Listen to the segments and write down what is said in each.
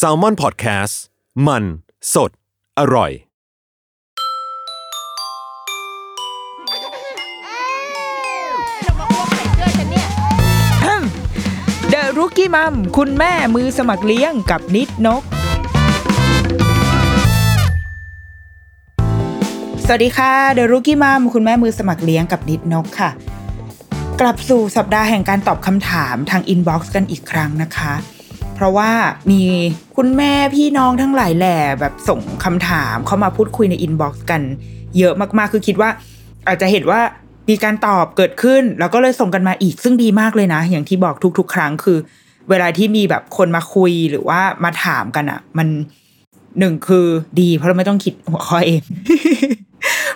s a l ม o n PODCAST มัน สด อร่อย เดอะรุกี้มัมคุณแม่มือสมัครเลี้ยงกับนิดนก สวัสดีค่ะ The Rookie Mom คุณแม่มือสมัครเลี้ยงกับนิดนกค่ะ กลับสู่สัปดาห์แห่งการตอบคำถามทาง inbox กันอีกครั้งนะคะเพ ราะว่ามีคุณแม่พี่น้องทั้งหลายแหล่แบบส่งคำถามเข้ามาพูดคุยใน inbox กัน เยอะมากๆ คือคิดว่า อาจจะเห็นว่ามีการตอบเกิดขึ้น แล้วก็เลยส่งกันมาอีกซึ่งดีมากเลยนะ อย่างที่บอกทุก ๆ ครั้งคือ เวลาที่มีแบบคนมาคุยหรือว่ามาถามกันอะ่ะ มันหนึ่งคือดี เพราะเราไม่ต้องคิดหัวข้อเอง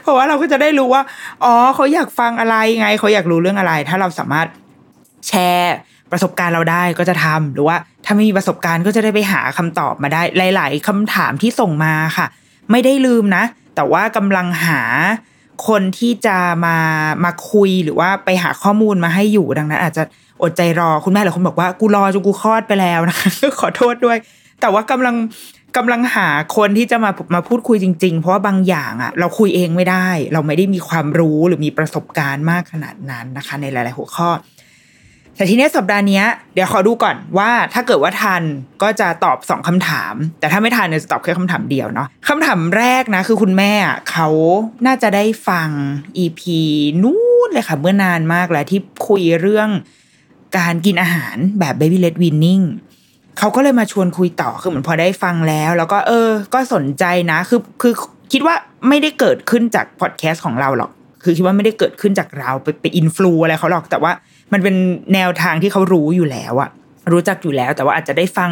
เพราะว่าเราก็จะได้รู้ว่า อ๋อ เขาอยากฟังอะไรไง เขาอยากรู้เรื่องอะไร ถ้าเราสามารถแชร์ ประสบการณ์เราได้ก็จะทำหรือว่าถ้าไม่มีประสบการณ์ก็จะได้ไปหาคำตอบมาได้ หลาย ๆคำถามที่ส่งมาค่ะ ไม่ได้ลืมนะ แต่ว่ากำลังหาคนที่จะมามาคุยหรือว่าไปหาข้อมูลมาให้อยู่ดังนั้น อาจจะอดใจรอคุณแม่หลายคนบอกว่ากูรอจนกูคลอดไปแล้วนะคะขอโทษด้วย แต่ว่ากำลังกำลังหาคนที่จะมามาพูดคุยจริง ๆ เพราะว่าบางอย่างอะเราคุยเองไม่ได้ เราไม่ได้มีความรู้หรือมีประสบการณ์มากขนาดนั้นนะคะ ในหลาย ๆ หัวข้อ แต่ทีนี้สัปดาห์นี้เดี๋ยวขอดูก่อนว่าถ้าเกิดว่าทันก็จะตอบสองคำถาม แต่ถ้าไม่ทันเนี่ยจะตอบแค่คำถามเดียวเนาะคำถามแรกนะ คือคุณแม่เขาน่าจะได้ฟัง EP นู้นเลยค่ะ เมื่อนานมากแล้วที่คุยเรื่องการกินอาหารแบบ baby led weaning เขาก็เลยมาชวนคุยต่อคือเหมือนพอได้ฟังแล้ว แล้วก็เออ ก็สนใจนะคือคือคิดว่าไม่ได้เกิดขึ้นจากพอดแคสต์ของเราหรอก คือคิดว่าไม่ได้เกิดขึ้นจากเราไปไปอินฟลูอะไรเขาหรอกแต่ว่า มันเป็นแนวทางที่เขารู้อยู่แล้วอะรู้จักอยู่แล้ว แต่ว่าอาจจะได้ฟัง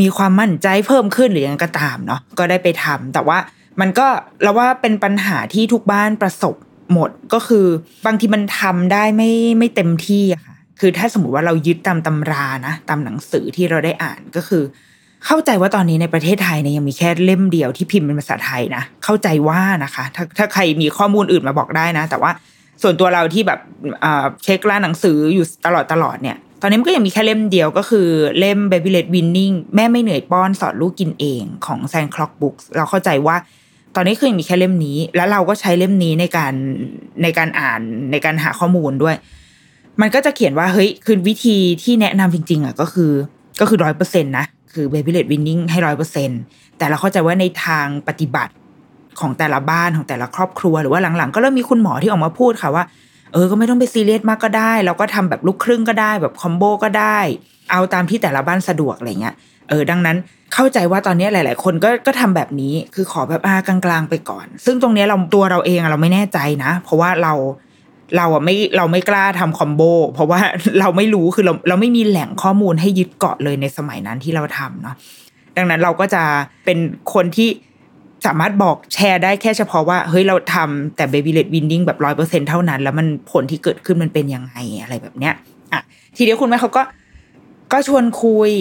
มีความมั่นใจเพิ่มขึ้นหรือยังก็ตามเนาะก็ได้ไปทำแต่ว่ามันก็เราว่าเป็นปัญหาที่ทุกบ้านประสบหมดก็คือบางทีมันทำได้ไม่ไม่เต็มที่อะค่ะ คือถ้าสมมติว่าเรายึดตามตำรานะตามหนังสือที่เราได้อ่านก็คือ เข้าใจว่าตอนนี้ในประเทศไทยเนี่ยยังมีแค่เล่มเดียวที่พิมพ์เป็นภาษาไทยนะเข้าใจว่านะคะ ถ้าถ้าใครมีข้อมูลอื่นมาบอกได้นะ แต่ว่า ส่วนตัวเราที่แบบเช็คร้านหนังสืออยู่ตลอดตลอดเนี่ย ตอนนี้มันก็ยังมีแค่เล่มเดียวก็คือเล่ม Baby Led Winning แม่ไม่เหนื่อยป้อนสอนลูกกินเองของแซงคล็อกบุ๊กเราเข้าใจว่าตอนนี้คือยังมีแค่เล่มนี้ แล้วเราก็ใช้เล่มนี้ในการในการอ่านในการหาข้อมูลด้วย มันก็จะเขียนว่าเฮ้ยคือวิธีที่แนะนำจริง ๆอะก็คือก็คือร้อยเปอร์เซ็นต์นะคือ Baby Led Winning ให้ร้อยเปอร์เซ็นต์แต่เราเข้าใจว่าในทางปฏิบัติ ของแต่ละบ้านของแต่ละครอบครัว หรือว่าหลังๆ ก็เริ่มมีคุณหมอที่ออกมาพูดค่ะว่า เออก็ไม่ต้องไปซีเรียสมากก็ได้ เราก็ทำแบบลูกครึ่งก็ได้แบบคอมโบก็ได้ เอาตามที่แต่ละบ้านสะดวกอะไรเงี้ยเออดังนั้นเข้าใจว่าตอนนี้หลาย ๆ คนก็ก็ทำแบบนี้คือขอแบบอากลางๆไปก่อน ซึ่งตรงนี้เราตัวเราเองเราไม่แน่ใจนะ เพราะว่าเราเราอะไม่เราไม่กล้าทำคอมโบเพราะว่าเราไม่รู้คือเราเราไม่มีแหล่งข้อมูลให้ยึดเกาะเลยในสมัยนั้นที่เราทำเนาะดังนั้นเราก็จะเป็นคนที่ สามารถบอกแชร์ได้แค่เฉพาะว่าเฮ้ยเราทำแต่ baby led winning แบบร้อยเปอร์เซ็นเท่านั้น แล้วมันผลที่เกิดขึ้นมันเป็นยังไงอะไรแบบเนี้ยอะทีเดียวคุณแม่เขาก็ก็ชวนคุย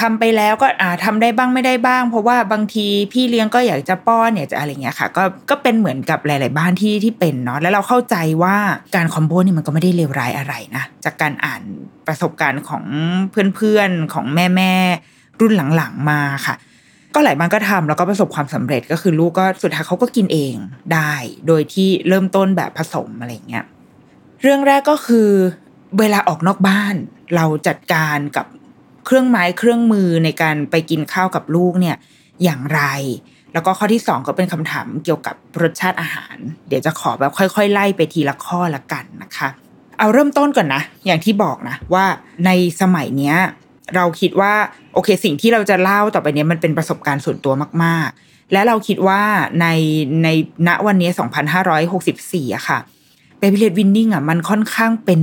ทำไปแล้วก็อ่าทำได้บ้างไม่ได้บ้าง เพราะว่าบางทีพี่เลี้ยงก็อยากจะป้อนเนี่ยจะอะไรเงี้ยค่ะ ก็ก็เป็นเหมือนกับหลาย ๆ บ้านที่ที่เป็นเนาะแล้วเราเข้าใจว่าการคอมโบนี่มันก็ไม่ได้เลวร้ายอะไรนะ จากการอ่านประสบการณ์ของเพื่อน ๆ ของแม่ ๆ รุ่นหลัง ๆ มาค่ะ ก็หลายบ้านก็ทำแล้วก็ประสบความสำเร็จก็คือลูกก็สุดท้ายเขาก็กินเองได้ โดยที่เริ่มต้นแบบผสมอะไรเงี้ยเรื่องแรกก็คือเวลาออกนอกบ้าน เราจัดการกับเครื่องไม้เครื่องมือในการไปกินข้าวกับลูกเนี่ยอย่างไร แล้วก็ข้อที่สองก็เป็นคำถามเกี่ยวกับรสชาติอาหาร เดี๋ยวจะขอแบบค่อยๆ ไล่ไปทีละข้อละกันนะคะ เอาเริ่มต้นก่อนนะ อย่างที่บอกนะว่าในสมัยเนี้ย เราคิดว่าโอเค สิ่งที่เราจะเล่าต่อไปนี้มันเป็นประสบการณ์ส่วนตัวมาก ๆ และเราคิดว่าในในณวันนี้ 2564อะค่ะ baby led weaning อะมันค่อนข้างเป็น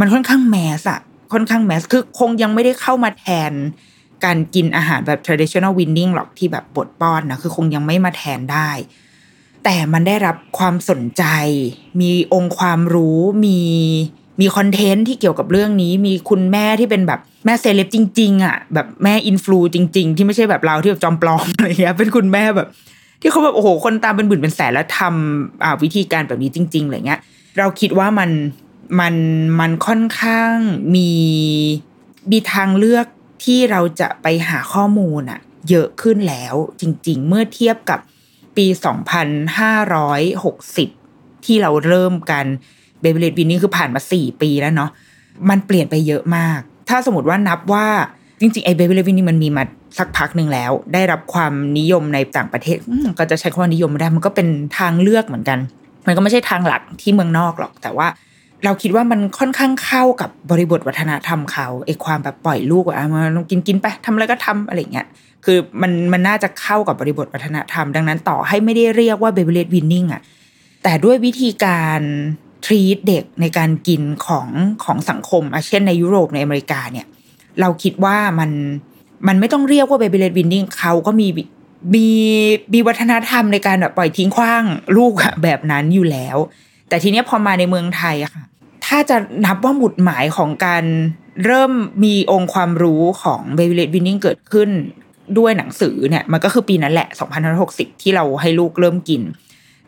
มันค่อนข้าง mass อะค่อนข้าง mass คือคงยังไม่ได้เข้ามาแทนการกินอาหารแบบ traditional weaning หรอกที่แบบบดป้อนนะคือคงยังไม่มาแทนได้ แต่มันได้รับความสนใจ มีองค์ความรู้มี มี content ที่เกี่ยวกับเรื่องนี้มีคุณแม่ที่เป็นแบบแม่เซเลบจริง ๆ อะ แบบแม่ influ จริง ๆ ที่ไม่ใช่แบบเราที่แบบจอมปลอมอะไรเงี้ยเป็นคุณแม่แบบ ที่เขาแบบโอ้โหคนตามเป็นหมื่นเป็นแสนแล้วทำอ่าวิธีการแบบนี้จริง ๆอะไรเงี้ย เราคิดว่ามันมันมันค่อนข้างมีมีทางเลือกที่เราจะไปหาข้อมูลอะเยอะขึ้นแล้วจริง ๆ เมื่อเทียบกับปี 2560 ที่เราเริ่มกัน เบเบเลดวินนี่คือผ่านมา4ปีแล้วเนาะมันเปลี่ยนไปเยอะมาก ถ้าสมมติว่านับว่าจริงๆไอ้เบเบเลดวินนี่มันมีมาสักพักหนึ่งแล้ว ได้รับความนิยมในต่างประเทศก็จะใช้คำว่านิยมไม่ได้มันก็เป็นทางเลือกเหมือนกัน มันก็ไม่ใช่ทางหลักที่เมืองนอกหรอก แต่ว่าเราคิดว่ามันค่อนข้างเข้ากับบริบทวัฒนธรรมเขาไอ้ความแบบปล่อยลูกว่ามากินกินไปทำอะไรก็ทำอะไรเงี้ยคือมันมันน่าจะเข้ากับบริบทวัฒนธรรม ดังนั้นต่อให้ไม่ได้เรียกว่าเบเบเลดวินนิ่งอะแต่ด้วยวิธีการ ทรีตเด็กในการกินของของสังคมเช่นในยุโรปในอเมริกาเนี่ย เราคิดว่ามันมันไม่ต้องเรียกว่าเบเบเลดวินนิ่งเขาก็มีมีมีวัฒนธรรมในการแบบปล่อยทิ้งขว้างลูกแบบนั้นอยู่แล้ว แต่ทีเนี้ยพอมาในเมืองไทยอะค่ะถ้าจะนับว่าหมุดหมายของการเริ่มมีองค์ความรู้ของ Baby Led Winning เกิดขึ้นด้วยหนังสือเนี่ยมันก็คือปีนั้นแหละ 2560 ที่เราให้ลูกเริ่มกิน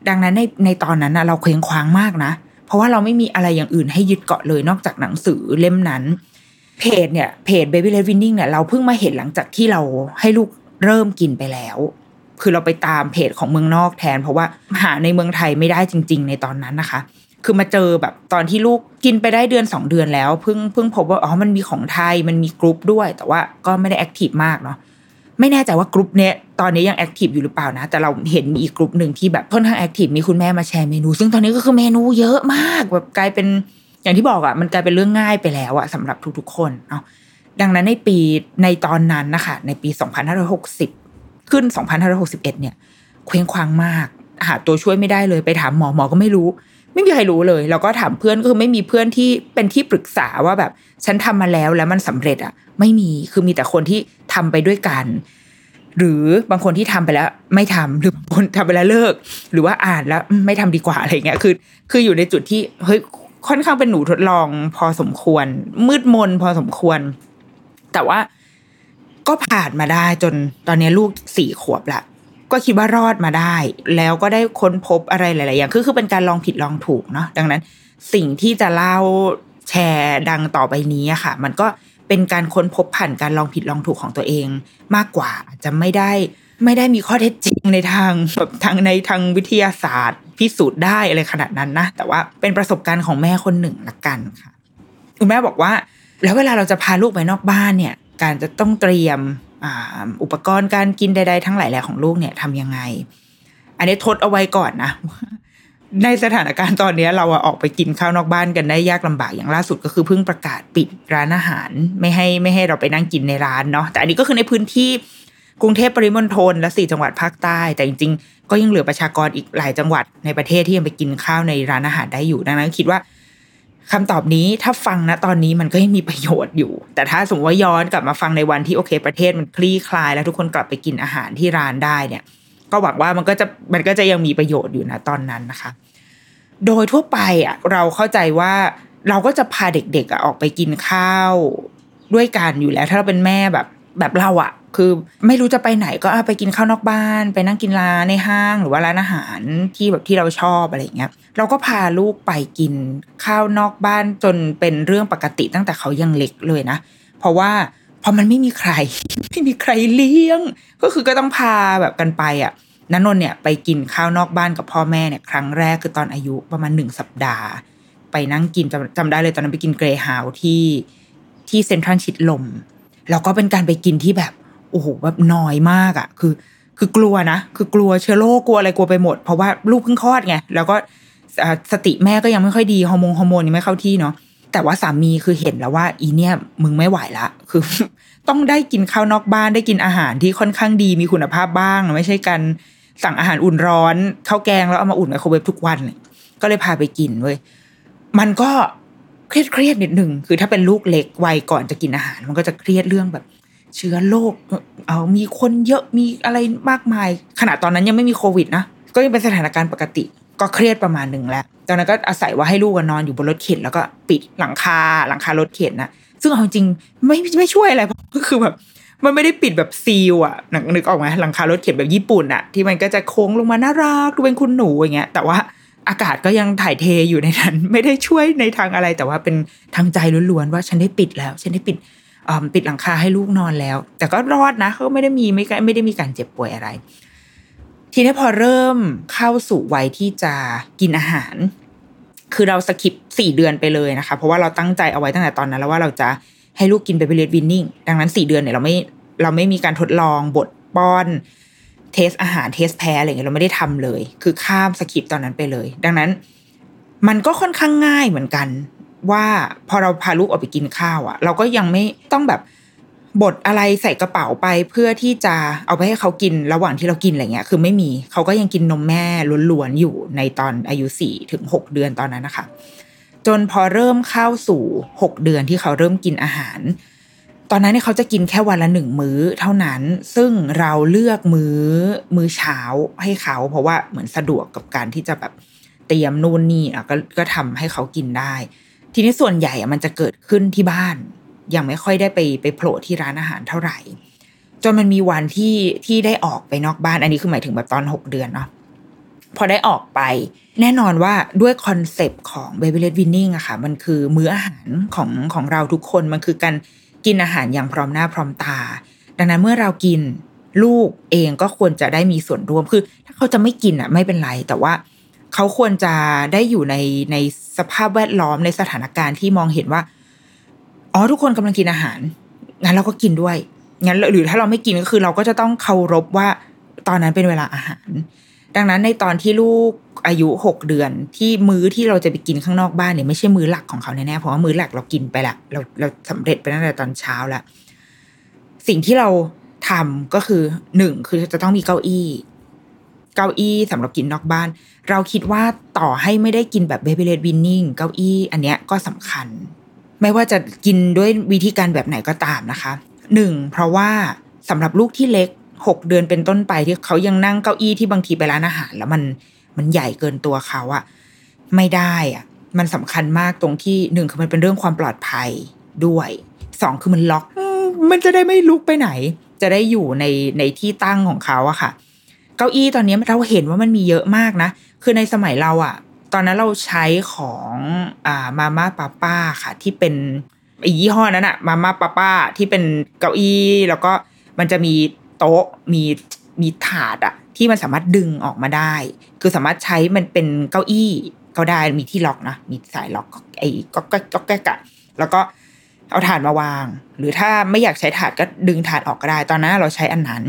ดังนั้นในในตอนนั้นนะเราเคว้งคว้างมากนะ เพราะว่าเราไม่มีอะไรอย่างอื่นให้ยึดเกาะเลยนอกจากหนังสือเล่มนั้น เพจเนี่ยเพจ Baby Led Winning เนี่ยเราเพิ่งมาเห็นหลังจากที่เราให้ลูกเริ่มกินไปแล้ว คือเราไปตามเพจของเมืองนอกแทน เพราะว่าหาในเมืองไทยไม่ได้จริง ๆ ในตอนนั้นนะคะ คือมาเจอแบบตอนที่ลูกกินไปได้เดือนสองเดือนแล้วเพิ่งเพิ่งพบว่าอ๋อมันมีของไทยมันมีกรุ๊ปด้วย แต่ว่าก็ไม่ได้แอคทีฟมากเนาะ ไม่แน่ใจว่ากรุ๊ปเนี้ยตอนนี้ยัง active อยู่หรือเปล่านะ แต่เราเห็นมีอีกกรุ๊ปหนึ่งที่แบบค่อนข้าง active มีคุณแม่มาแชร์เมนู ซึ่งตอนนี้ก็คือเมนูเยอะมากแบบกลายเป็นอย่างที่บอกอะ่ะมันกลายเป็นเรื่องง่ายไปแล้วอะ่ะสำหรับทุกๆคนเนาะดังนั้นในปีในตอนนั้นนะคะในปี 2560 ขึ้น 2561 เนี่ยเคว้งคว้างมาก หาตัวช่วยไม่ได้เลยไปถามหมอหมอก็ไม่รู้ ไม่มีใครรู้เลย แล้วก็ถามเพื่อนก็คือไม่มีเพื่อนที่เป็นที่ปรึกษาว่าแบบ ฉันทำมาแล้วแล้วมันสำเร็จอะไม่มีคือมีแต่คนที่ทำไปด้วยกัน หรือบางคนที่ทำไปแล้ว ไม่ทำหรือบางคนทำไปแล้วเลิก หรือว่าอ่านแล้วไม่ทำดีกว่าอะไรเงี้ยคือ คืออยู่ในจุดที่เฮ้ยค่อนข้างเป็นหนูทดลองพอสมควร มืดมนพอสมควร แต่ว่าก็ผ่านมาได้จนตอนนี้ลูกสี่ขวบละ ก็คิดว่ารอดมาได้ แล้วก็ได้ค้นพบอะไรหลาย ๆ อย่างคือคือเป็นการลองผิดลองถูกเนาะดังนั้นสิ่งที่จะเล่าแชร์ดังต่อไปนี้ค่ะ มันก็เป็นการค้นพบผ่านการลองผิดลองถูกของตัวเองมากกว่าอาจจะไม่ได้ไม่ได้มีข้อเท็จจริงในทางแบบทางในทางวิทยาศาสตร์ พิสูจน์ได้อะไรขนาดนั้นนะ แต่ว่าเป็นประสบการณ์ของแม่คนหนึ่งละกันค่ะ คุณแม่บอกว่า แล้วเวลาเราจะพาลูกไปนอกบ้านเนี่ย การจะต้องเตรียม อุปกรณ์การกินใด ๆ ทั้งหลายแหล่ของลูกเนี่ยทำยังไง อันนี้ทดเอาไว้ก่อนนะในสถานการณ์ตอนนี้เราออกไปกินข้าวนอกบ้านกันได้ยากลำบากอย่างล่าสุดก็คือเพิ่งประกาศปิดร้านอาหาร ไม่ให้ไม่ให้เราไปนั่งกินในร้านเนาะแต่อันนี้ก็คือในพื้นที่กรุงเทพปริมณฑลและสี่จังหวัดภาคใต้ แต่จริงๆ ก็ยังเหลือประชากรอีกหลายจังหวัดในประเทศที่ยังไปกินข้าวในร้านอาหารได้อยู่ดังนั้นคิดว่า คำตอบนี้ถ้าฟังนะตอนนี้มันก็ยังมีประโยชน์อยู่ แต่ถ้าสมมติว่าย้อนกลับมาฟังในวันที่โอเค ประเทศมันคลี่คลาย แล้วทุกคนกลับไปกินอาหารที่ร้านได้เนี่ย ก็หวังว่ามันก็จะมันก็จะยังมีประโยชน์อยู่นะตอนนั้นนะคะ โดยทั่วไปอะเราเข้าใจว่าเราก็จะพาเด็กๆอออกไปกินข้าวด้วยกันอยู่แล้ว ถ้าเราเป็นแม่แบบ แบบเราอะคือไม่รู้จะไปไหนก็ไปกินข้าวนอกบ้าน ไปนั่งกินร้านในห้างหรือว่าร้านอาหารที่แบบที่เราชอบอะไรเงี้ยเราก็พาลูกไปกินข้าวนอกบ้านจนเป็นเรื่องปกติตั้งแต่เขายังเล็กเลยนะ เพราะว่าพอมันไม่มีใคร ไม่มีใครเลี้ยง ก็คือก็ต้องพาแบบกันไปอะนันนนเนี่ยไปกินข้าวนอกบ้านกับพ่อแม่เนี่ยครั้งแรกคือตอนอายุประมาณหนึ่งสัปดาห์ ไปนั่งกินจำจำได้เลยตอนนั้นไปกินเกรฮาวที่ที่เซ็นทรัลชิดลม แล้วก็เป็นการไปกินที่แบบโอ้โหแบบน้อยมากอะ่ะ คือ คือกลัวนะ คือกลัวเชื้อโรคกลัวอะไรกลัวไปหมด เพราะว่าลูกเพิ่งคลอดไงแล้วก็สติแม่ก็ยังไม่ค่อยดีฮอร์โมนฮอร์โมนยังไม่เข้าที่เนาะแต่ว่าสามีคือเห็นแล้วว่า อีเนี่ยมึงไม่ไหวละคือ ต้องได้กินข้าวนอกบ้านได้กินอาหารที่ค่อนข้างดีมีคุณภาพบ้าง ไม่ใช่การสั่งอาหารอุ่นร้อนข้าวแกงแล้วเอามาอุ่นไมโครเวฟทุกวัน ก็เลยพาไปกินเว้ยมันก็ เครียดเครียดนิดหนึ่งคือถ้าเป็นลูกเล็กวัยก่อนจะกินอาหาร มันก็จะเครียดเรื่องแบบ เชื้อโรคเอามีคนเยอะมีอะไรมากมาย ขณะตอนนั้นยังไม่มีโควิดนะก็ยังเป็นสถานการณ์ปกติ ก็เครียดประมาณหนึ่งแล้วตอนนั้นก็อาศัยว่าให้ลูกนอนอยู่บนรถเข็นแล้วก็ปิดหลังคาหลังคารถเข็นนะซึ่งเอาจริงไม่ไม่ช่วยอะไรเพราะก็คือแบบมันไม่ได้ปิดแบบซีลอะนึกนึกออกไหมหลังคารถเข็นแบบญี่ปุ่นอะที่มันก็จะโค้งลงมาน่ารักดูเป็นคุณหนูอย่างเงี้ยแต่ว่า อากาศก็ยังถ่ายเทอยู่ในนั้น ไม่ได้ช่วยในทางอะไร แต่ว่าเป็นทางใจล้วนๆว่าฉันได้ปิดแล้ว ฉันได้ปิดปิดหลังคาให้ลูกนอนแล้ว แต่ก็รอดนะเขาไม่ได้มีไม่ไม่ได้มีการเจ็บป่วยอะไร ทีนี้พอเริ่มเข้าสู่วัยที่จะกินอาหาร คือเรา skip สี่เดือนไปเลยนะคะ เพราะว่าเราตั้งใจเอาไว้ตั้งแต่ตอนนั้น แล้วว่าเราจะให้ลูกกิน baby led weaning ดังนั้นสี่เดือนเนี่ยเราไม่เราไม่มีการทดลองบดป้อน test อาหาร test แพ้อะไรเงี้ยเราไม่ได้ทำเลย คือข้าม skip ตอนนั้นไปเลย ดังนั้น มันก็ค่อนข้างง่ายเหมือนกัน ว่าพอเราพาลูกออกไปกินข้าวอะ่ะ เราก็ยังไม่ต้องแบบบดอะไรใส่กระเป๋าไปเพื่อที่จะเอาไปให้เขากินระหว่างที่เรากินอะไรเงี้ย คือไม่มีเขาก็ยังกินนมแม่ล้วนๆอยู่ในตอนอายุสี่ถึงหกเดือนตอนนั้นนะคะ จนพอเริ่มเข้าสู่หกเดือนที่เขาเริ่มกินอาหาร ตอนนั้นเนี่ยเขาจะกินแค่วันละหนึ่งมื้อเท่านั้น ซึ่งเราเลือกมื้อมื้อเช้าให้เขา เพราะว่าเหมือนสะดวกกับการที่จะแบบเตรียมนู่นนี่อะก็ก็ทำให้เขากินได้ ทีนี้ส่วนใหญ่อะมันจะเกิดขึ้นที่บ้าน ยังไม่ค่อยได้ไปไปโผล่ที่ร้านอาหารเท่าไหร่ จนมันมีวันที่ที่ได้ออกไปนอกบ้าน อันนี้คือหมายถึงแบบตอนหกเดือนเนาะพอได้ออกไป แน่นอนว่าด้วย concept ของ baby led weaning อะค่ะ มันคือมื้ออาหารของของเราทุกคนมันคือการ กินอาหารอย่างพร้อมหน้าพร้อมตา ดังนั้นเมื่อเรากินลูกเองก็ควรจะได้มีส่วนร่วมคือ ถ้าเขาจะไม่กินอะไม่เป็นไร แต่ว่าเขาควรจะได้อยู่ในในสภาพแวดล้อมในสถานการณ์ที่มองเห็นว่าอ๋อทุกคนกำลังกินอาหารงั้นเราก็กินด้วยงั้นหรือถ้าเราไม่กินก็คือ เราก็จะต้องเคารพว่าตอนนั้นเป็นเวลาอาหาร ดังนั้นในตอนที่ลูกอายุหกเดือนที่มื้อที่เราจะไปกินข้างนอกบ้านเนี่ยไม่ใช่มื้อหลักของเขาแน่ๆเพราะว่ามื้อหลักเรากินไปละเราเราสำเร็จไปตั้งแต่ตอนเช้าล้วสิ่งที่เราทำก็คือหนึ่งคือจะต้องมีเก้าอี้เก้าอี้สำหรับกินนอกบ้าน เราคิดว่าต่อให้ไม่ได้กินแบบเบเบเลดวินนิ่งเก้าอี้อันเนี้ยก็สำคัญ ไม่ว่าจะกินด้วยวิธีการแบบไหนก็ตามนะคะหนึ่งเพราะว่าสำหรับลูกที่เล็ก หกเดือนเป็นต้นไปที่เขายังนั่งเก้าอี้ที่บางทีไปร้านอาหาร แล้วมันมันใหญ่เกินตัวเขาอะไม่ได้อะมันสำคัญมากตรงที่หนึ่งคือมันเป็นเรื่องความปลอดภัยด้วยสองคือมันล็อก มันจะได้ไม่ลุกไปไหน จะได้อยู่ในในที่ตั้งของเขาอะค่ะ เก้าอี้ตอนนี้เราเห็นว่ามันมีเยอะมากนะ คือในสมัยเราอะตอนนั้นเราใช้ของอ่ามาม่าป้าป้าค่ะ ที่เป็นอียี่ห้อนั้นอะมาม่าป้าป้าที่เป็นเก้าอี้แล้วก็มันจะมี โต๊ะมีมีถาดอะที่มันสามารถดึงออกมาได้ คือสามารถใช้มันเป็นเก้าอี้ก็ได้มีที่ล็อกนะมีสายล็อกไอ้ก็ก็ก็แกกะแล้วก็เอาถาดมาวาง หรือถ้าไม่อยากใช้ถาดก็ดึงถาดออกก็ได้ ตอนนั้นเราใช้อันนั้น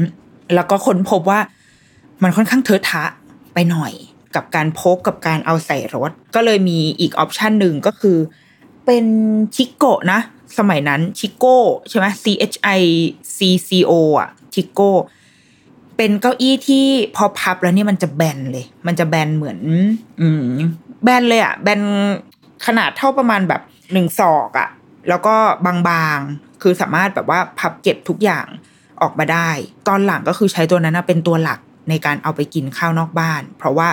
แล้วก็ค้นพบว่ามันค่อนข้างเทอะทะไปหน่อย กับการพกกับการเอาใส่รถ ก็เลยมีอีกออปชันหนึ่งก็คือ เป็นชิโกะนะ สมัยนั้นชิโก้ใช่ไหม C H I C C O อะ ชิโก้ เป็นเก้าอี้ที่พอพับแล้วเนี่ยมันจะแบนเลย มันจะแบนเหมือน อืมแบนเลยอะแบนขนาดเท่าประมาณแบบหนึ่งศอกอะแล้วก็บางๆ คือสามารถแบบว่าพับเก็บทุกอย่างออกมาได้ ตอนหลังก็คือใช้ตัวนั้นเป็นตัวหลักในการเอาไปกินข้าวนอกบ้าน เพราะว่า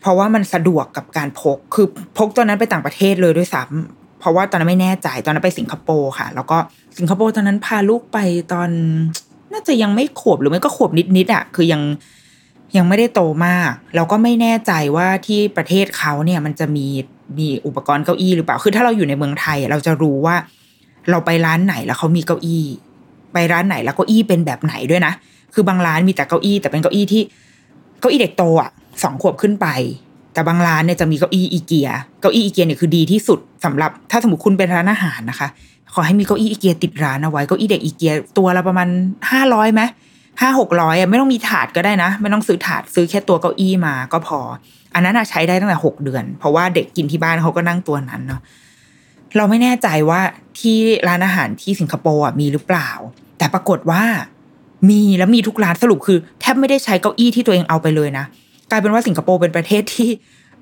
เพราะว่ามันสะดวกกับการพก คือพกตัวนั้นไปต่างประเทศเลยด้วยซ้ำเพราะว่าตอนนั้นไม่แน่ใจตอนนั้นไปสิงคโปร์ค่ะ แล้วก็สิงคโปร์ตอนนั้นพาลูกไปตอน น่าจะยังไม่ขวบหรือไม่ก็ขวบนิดๆอะ คือยังยังไม่ได้โตมาก เราก็ไม่แน่ใจว่าที่ประเทศเขาเนี่ยมันจะมีมีอุปกรณ์เก้าอี้หรือเปล่า คือถ้าเราอยู่ในเมืองไทย เราจะรู้ว่า เราไปร้านไหนแล้วเขามีเก้าอี้ ไปร้านไหนแล้วเก้าอี้เป็นแบบไหนด้วยนะ คือบางร้านมีแต่เก้าอี้แต่เป็นเก้าอี้ที่เก้าอี้เด็กโตอะสองขวบขึ้นไป แต่บางร้านเนี่ยจะมีเก้าอี้อีเกีย เก้าอี้อีเกียเนี่ยคือดีที่สุดสำหรับถ้าสมมติคุณเป็นร้านอาหารนะคะ ขอให้มีเก้าอี้อีเกียติดร้านเอาไว้ เก้าอี้เด็กอีเกียตัวละประมาณห้าร้อยไหมห้าหกร้อยอะไม่ต้องมีถาดก็ได้นะ ไม่ต้องซื้อถาดซื้อแค่ตัวเก้าอี้มาก็พอ อันนั้นใช้ได้ตั้งแต่หกเดือน เพราะว่าเด็กกินที่บ้านเขาก็นั่งตัวนั้นเนาะเราไม่แน่ใจว่าที่ร้านอาหารที่สิงคโปร์มีหรือเปล่า แต่ปรากฏว่า มีแล้วมีทุกร้านสรุปคือ แทบไม่ได้ใช้เก้าอี้ที่ตัวเองเอาไปเลยนะ กลายเป็นว่าสิงคโปร์เป็นประเทศที่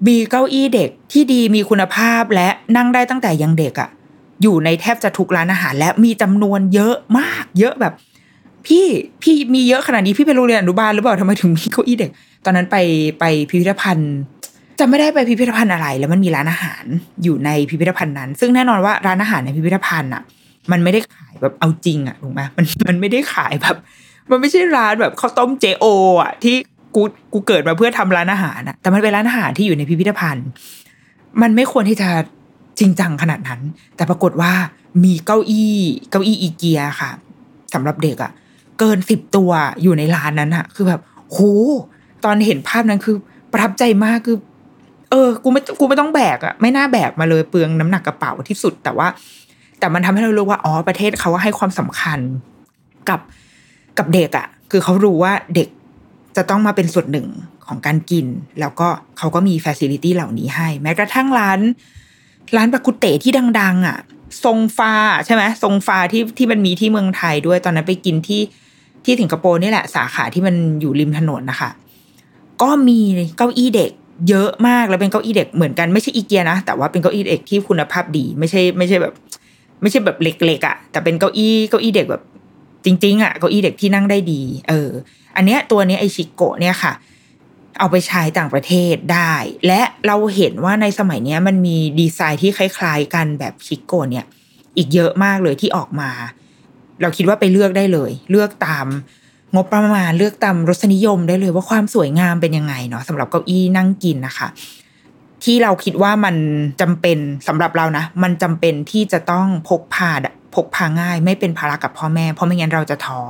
มีเก้าอี้เด็กที่ดีมีคุณภาพและนั่งได้ตั้งแต่ยังเด็กอะ่ะ อยู่ในแทบจะทุกร้านอาหาร และมีจำนวนเยอะมาก เยอะแบบ พี่พี่มีเยอะขนาดนี้พี่ไปโรงเรียนอนุบาลหรือเปล่าทำไมถึงมีเก้าอี้เด็ก ตอนนั้นไปไปพิพิธภัณฑ์จะไม่ได้ไปพิพิธภัณฑ์อะไร แล้วมันมีร้านอาหารอยู่ในพิพิธภัณฑ์นั้น ซึ่งแน่นอนว่าร้านอาหารในพิพิธภัณฑ์อะ มันไม่ได้ขายแบบเอาจริงอะถูกไหมมันมันไม่ได้ขายแบบ มันไม่ใช่ร้านแบบข้าวต้มเจโออะที่ กูกูเกิดมาเพื่อทำร้านอาหารอะแต่มันเป็นร้านอาหารที่อยู่ในพิพิธภัณฑ์ มันไม่ควรที่จะจริงจังขนาดนั้น แต่ปรากฏว่ามีเก้าอี้ เก้าอี้อีเกียค่ะสำหรับเด็กอะ เกินสิบตัวอยู่ในร้านนั้นอะคือแบบโหตอนเห็นภาพนั้นคือประทับใจมากคือ เออ กูไม่กูไม่ต้องแบกอะไม่น่าแบกมาเลยเปลืองน้ำหนักกระเป๋าที่สุด แต่ว่า แต่มันทำให้เรารู้ว่าอ๋อประเทศเขาให้ความสำคัญกับกับเด็กอะคือเขารู้ว่าเด็ก จะต้องมาเป็นส่วนหนึ่งของการกิน แล้วก็เขาก็มีฟ a ซิลิตี้เหล่านี้ให้ แม้กระทั่งร้าน ร้านบักกุ๊ดเต๋ที่ดัง ๆ อะ ทรงฟ้าใช่ไหมทรงฟ้าที่ที่มันมีที่เมืองไทยด้วยตอนนั้นไปกินที่ที่สิงคโปร์นี่แหละสาขาที่มันอยู่ริมถนนนะคะ ก็มีเก้าอี้เด็กเยอะมากแล้วเป็นเก้าอี้เด็กเหมือนกันไม่ใช่อีเกียนะแต่ว่าเป็นเก้าอี้เด็กที่คุณภาพดี ไม่ใช่ไม่ใช่แบบ ไม่ใช่แบบเล็กๆอะ่ะ แต่เป็นเก้าอี้เก้าอี้เด็กแบบ จริง ๆอะ่ะเก้าอี้เด็กที่นั่งได้ดี เออ อันเนี้ยตัวนี้ไอชิโกะเนี่ยค่ะ เอาไปใช้ต่างประเทศได้ และเราเห็นว่าในสมัยเนี้ยมันมีดีไซน์ที่คล้ายๆกันแบบชิโกะเนี่ย อีกเยอะมากเลยที่ออกมา เราคิดว่าไปเลือกได้เลย เลือกตามงบประมาณเลือกตามรสนิยมได้เลยว่าความสวยงามเป็นยังไงเนาะสำหรับเก้าอี้นั่งกินนะคะ ที่เราคิดว่ามันจำเป็นสำหรับเรานะ มันจำเป็นที่จะต้องพกพาพกพาง่าย ไม่เป็นภาระกับพ่อแม่ เพราะไม่งั้นเราจะท้อ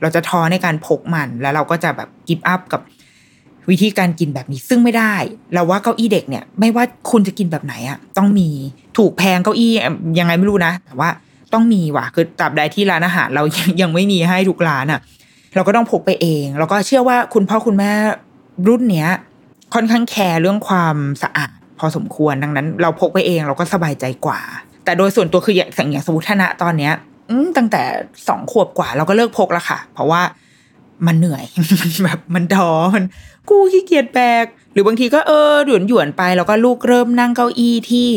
เราจะท้อในการพกมัน แล้วเราก็จะแบบกิฟต์อัพกับวิธีการกินแบบนี้ซึ่งไม่ได้ เราว่าเก้าอี้เด็กเนี่ย ไม่ว่าคุณจะกินแบบไหนอะต้องมีถูกแพงเก้าอี้ยังไงไม่รู้นะ แต่ว่าต้องมีว่ะ คือตราบใดที่ร้านอาหารเรายังไม่มีให้ทุกร้านอะเราก็ต้องพกไปเอง แล้วก็เชื่อว่าคุณพ่อคุณแม่รุ่นเนี้ย ค่อนข้างแคร์เรื่องความสะอาดพอสมควรดังนั้น เราพกไปเองเราก็สบายใจกว่า แต่โดยส่วนตัวคืออย่างอย่างสมุทรนะตอนเนี้ย ตั้งแต่สองขวบกว่าเราก็เลิกพกแล้วค่ะ เพราะว่ามันเหนื่อยมันแบบมันท้อมันกูขี้เกียจแบกหรือบางทีก็เออหยวนหยวนไป แล้วก็ลูกเริ่มนั่งเก้าอี้ที่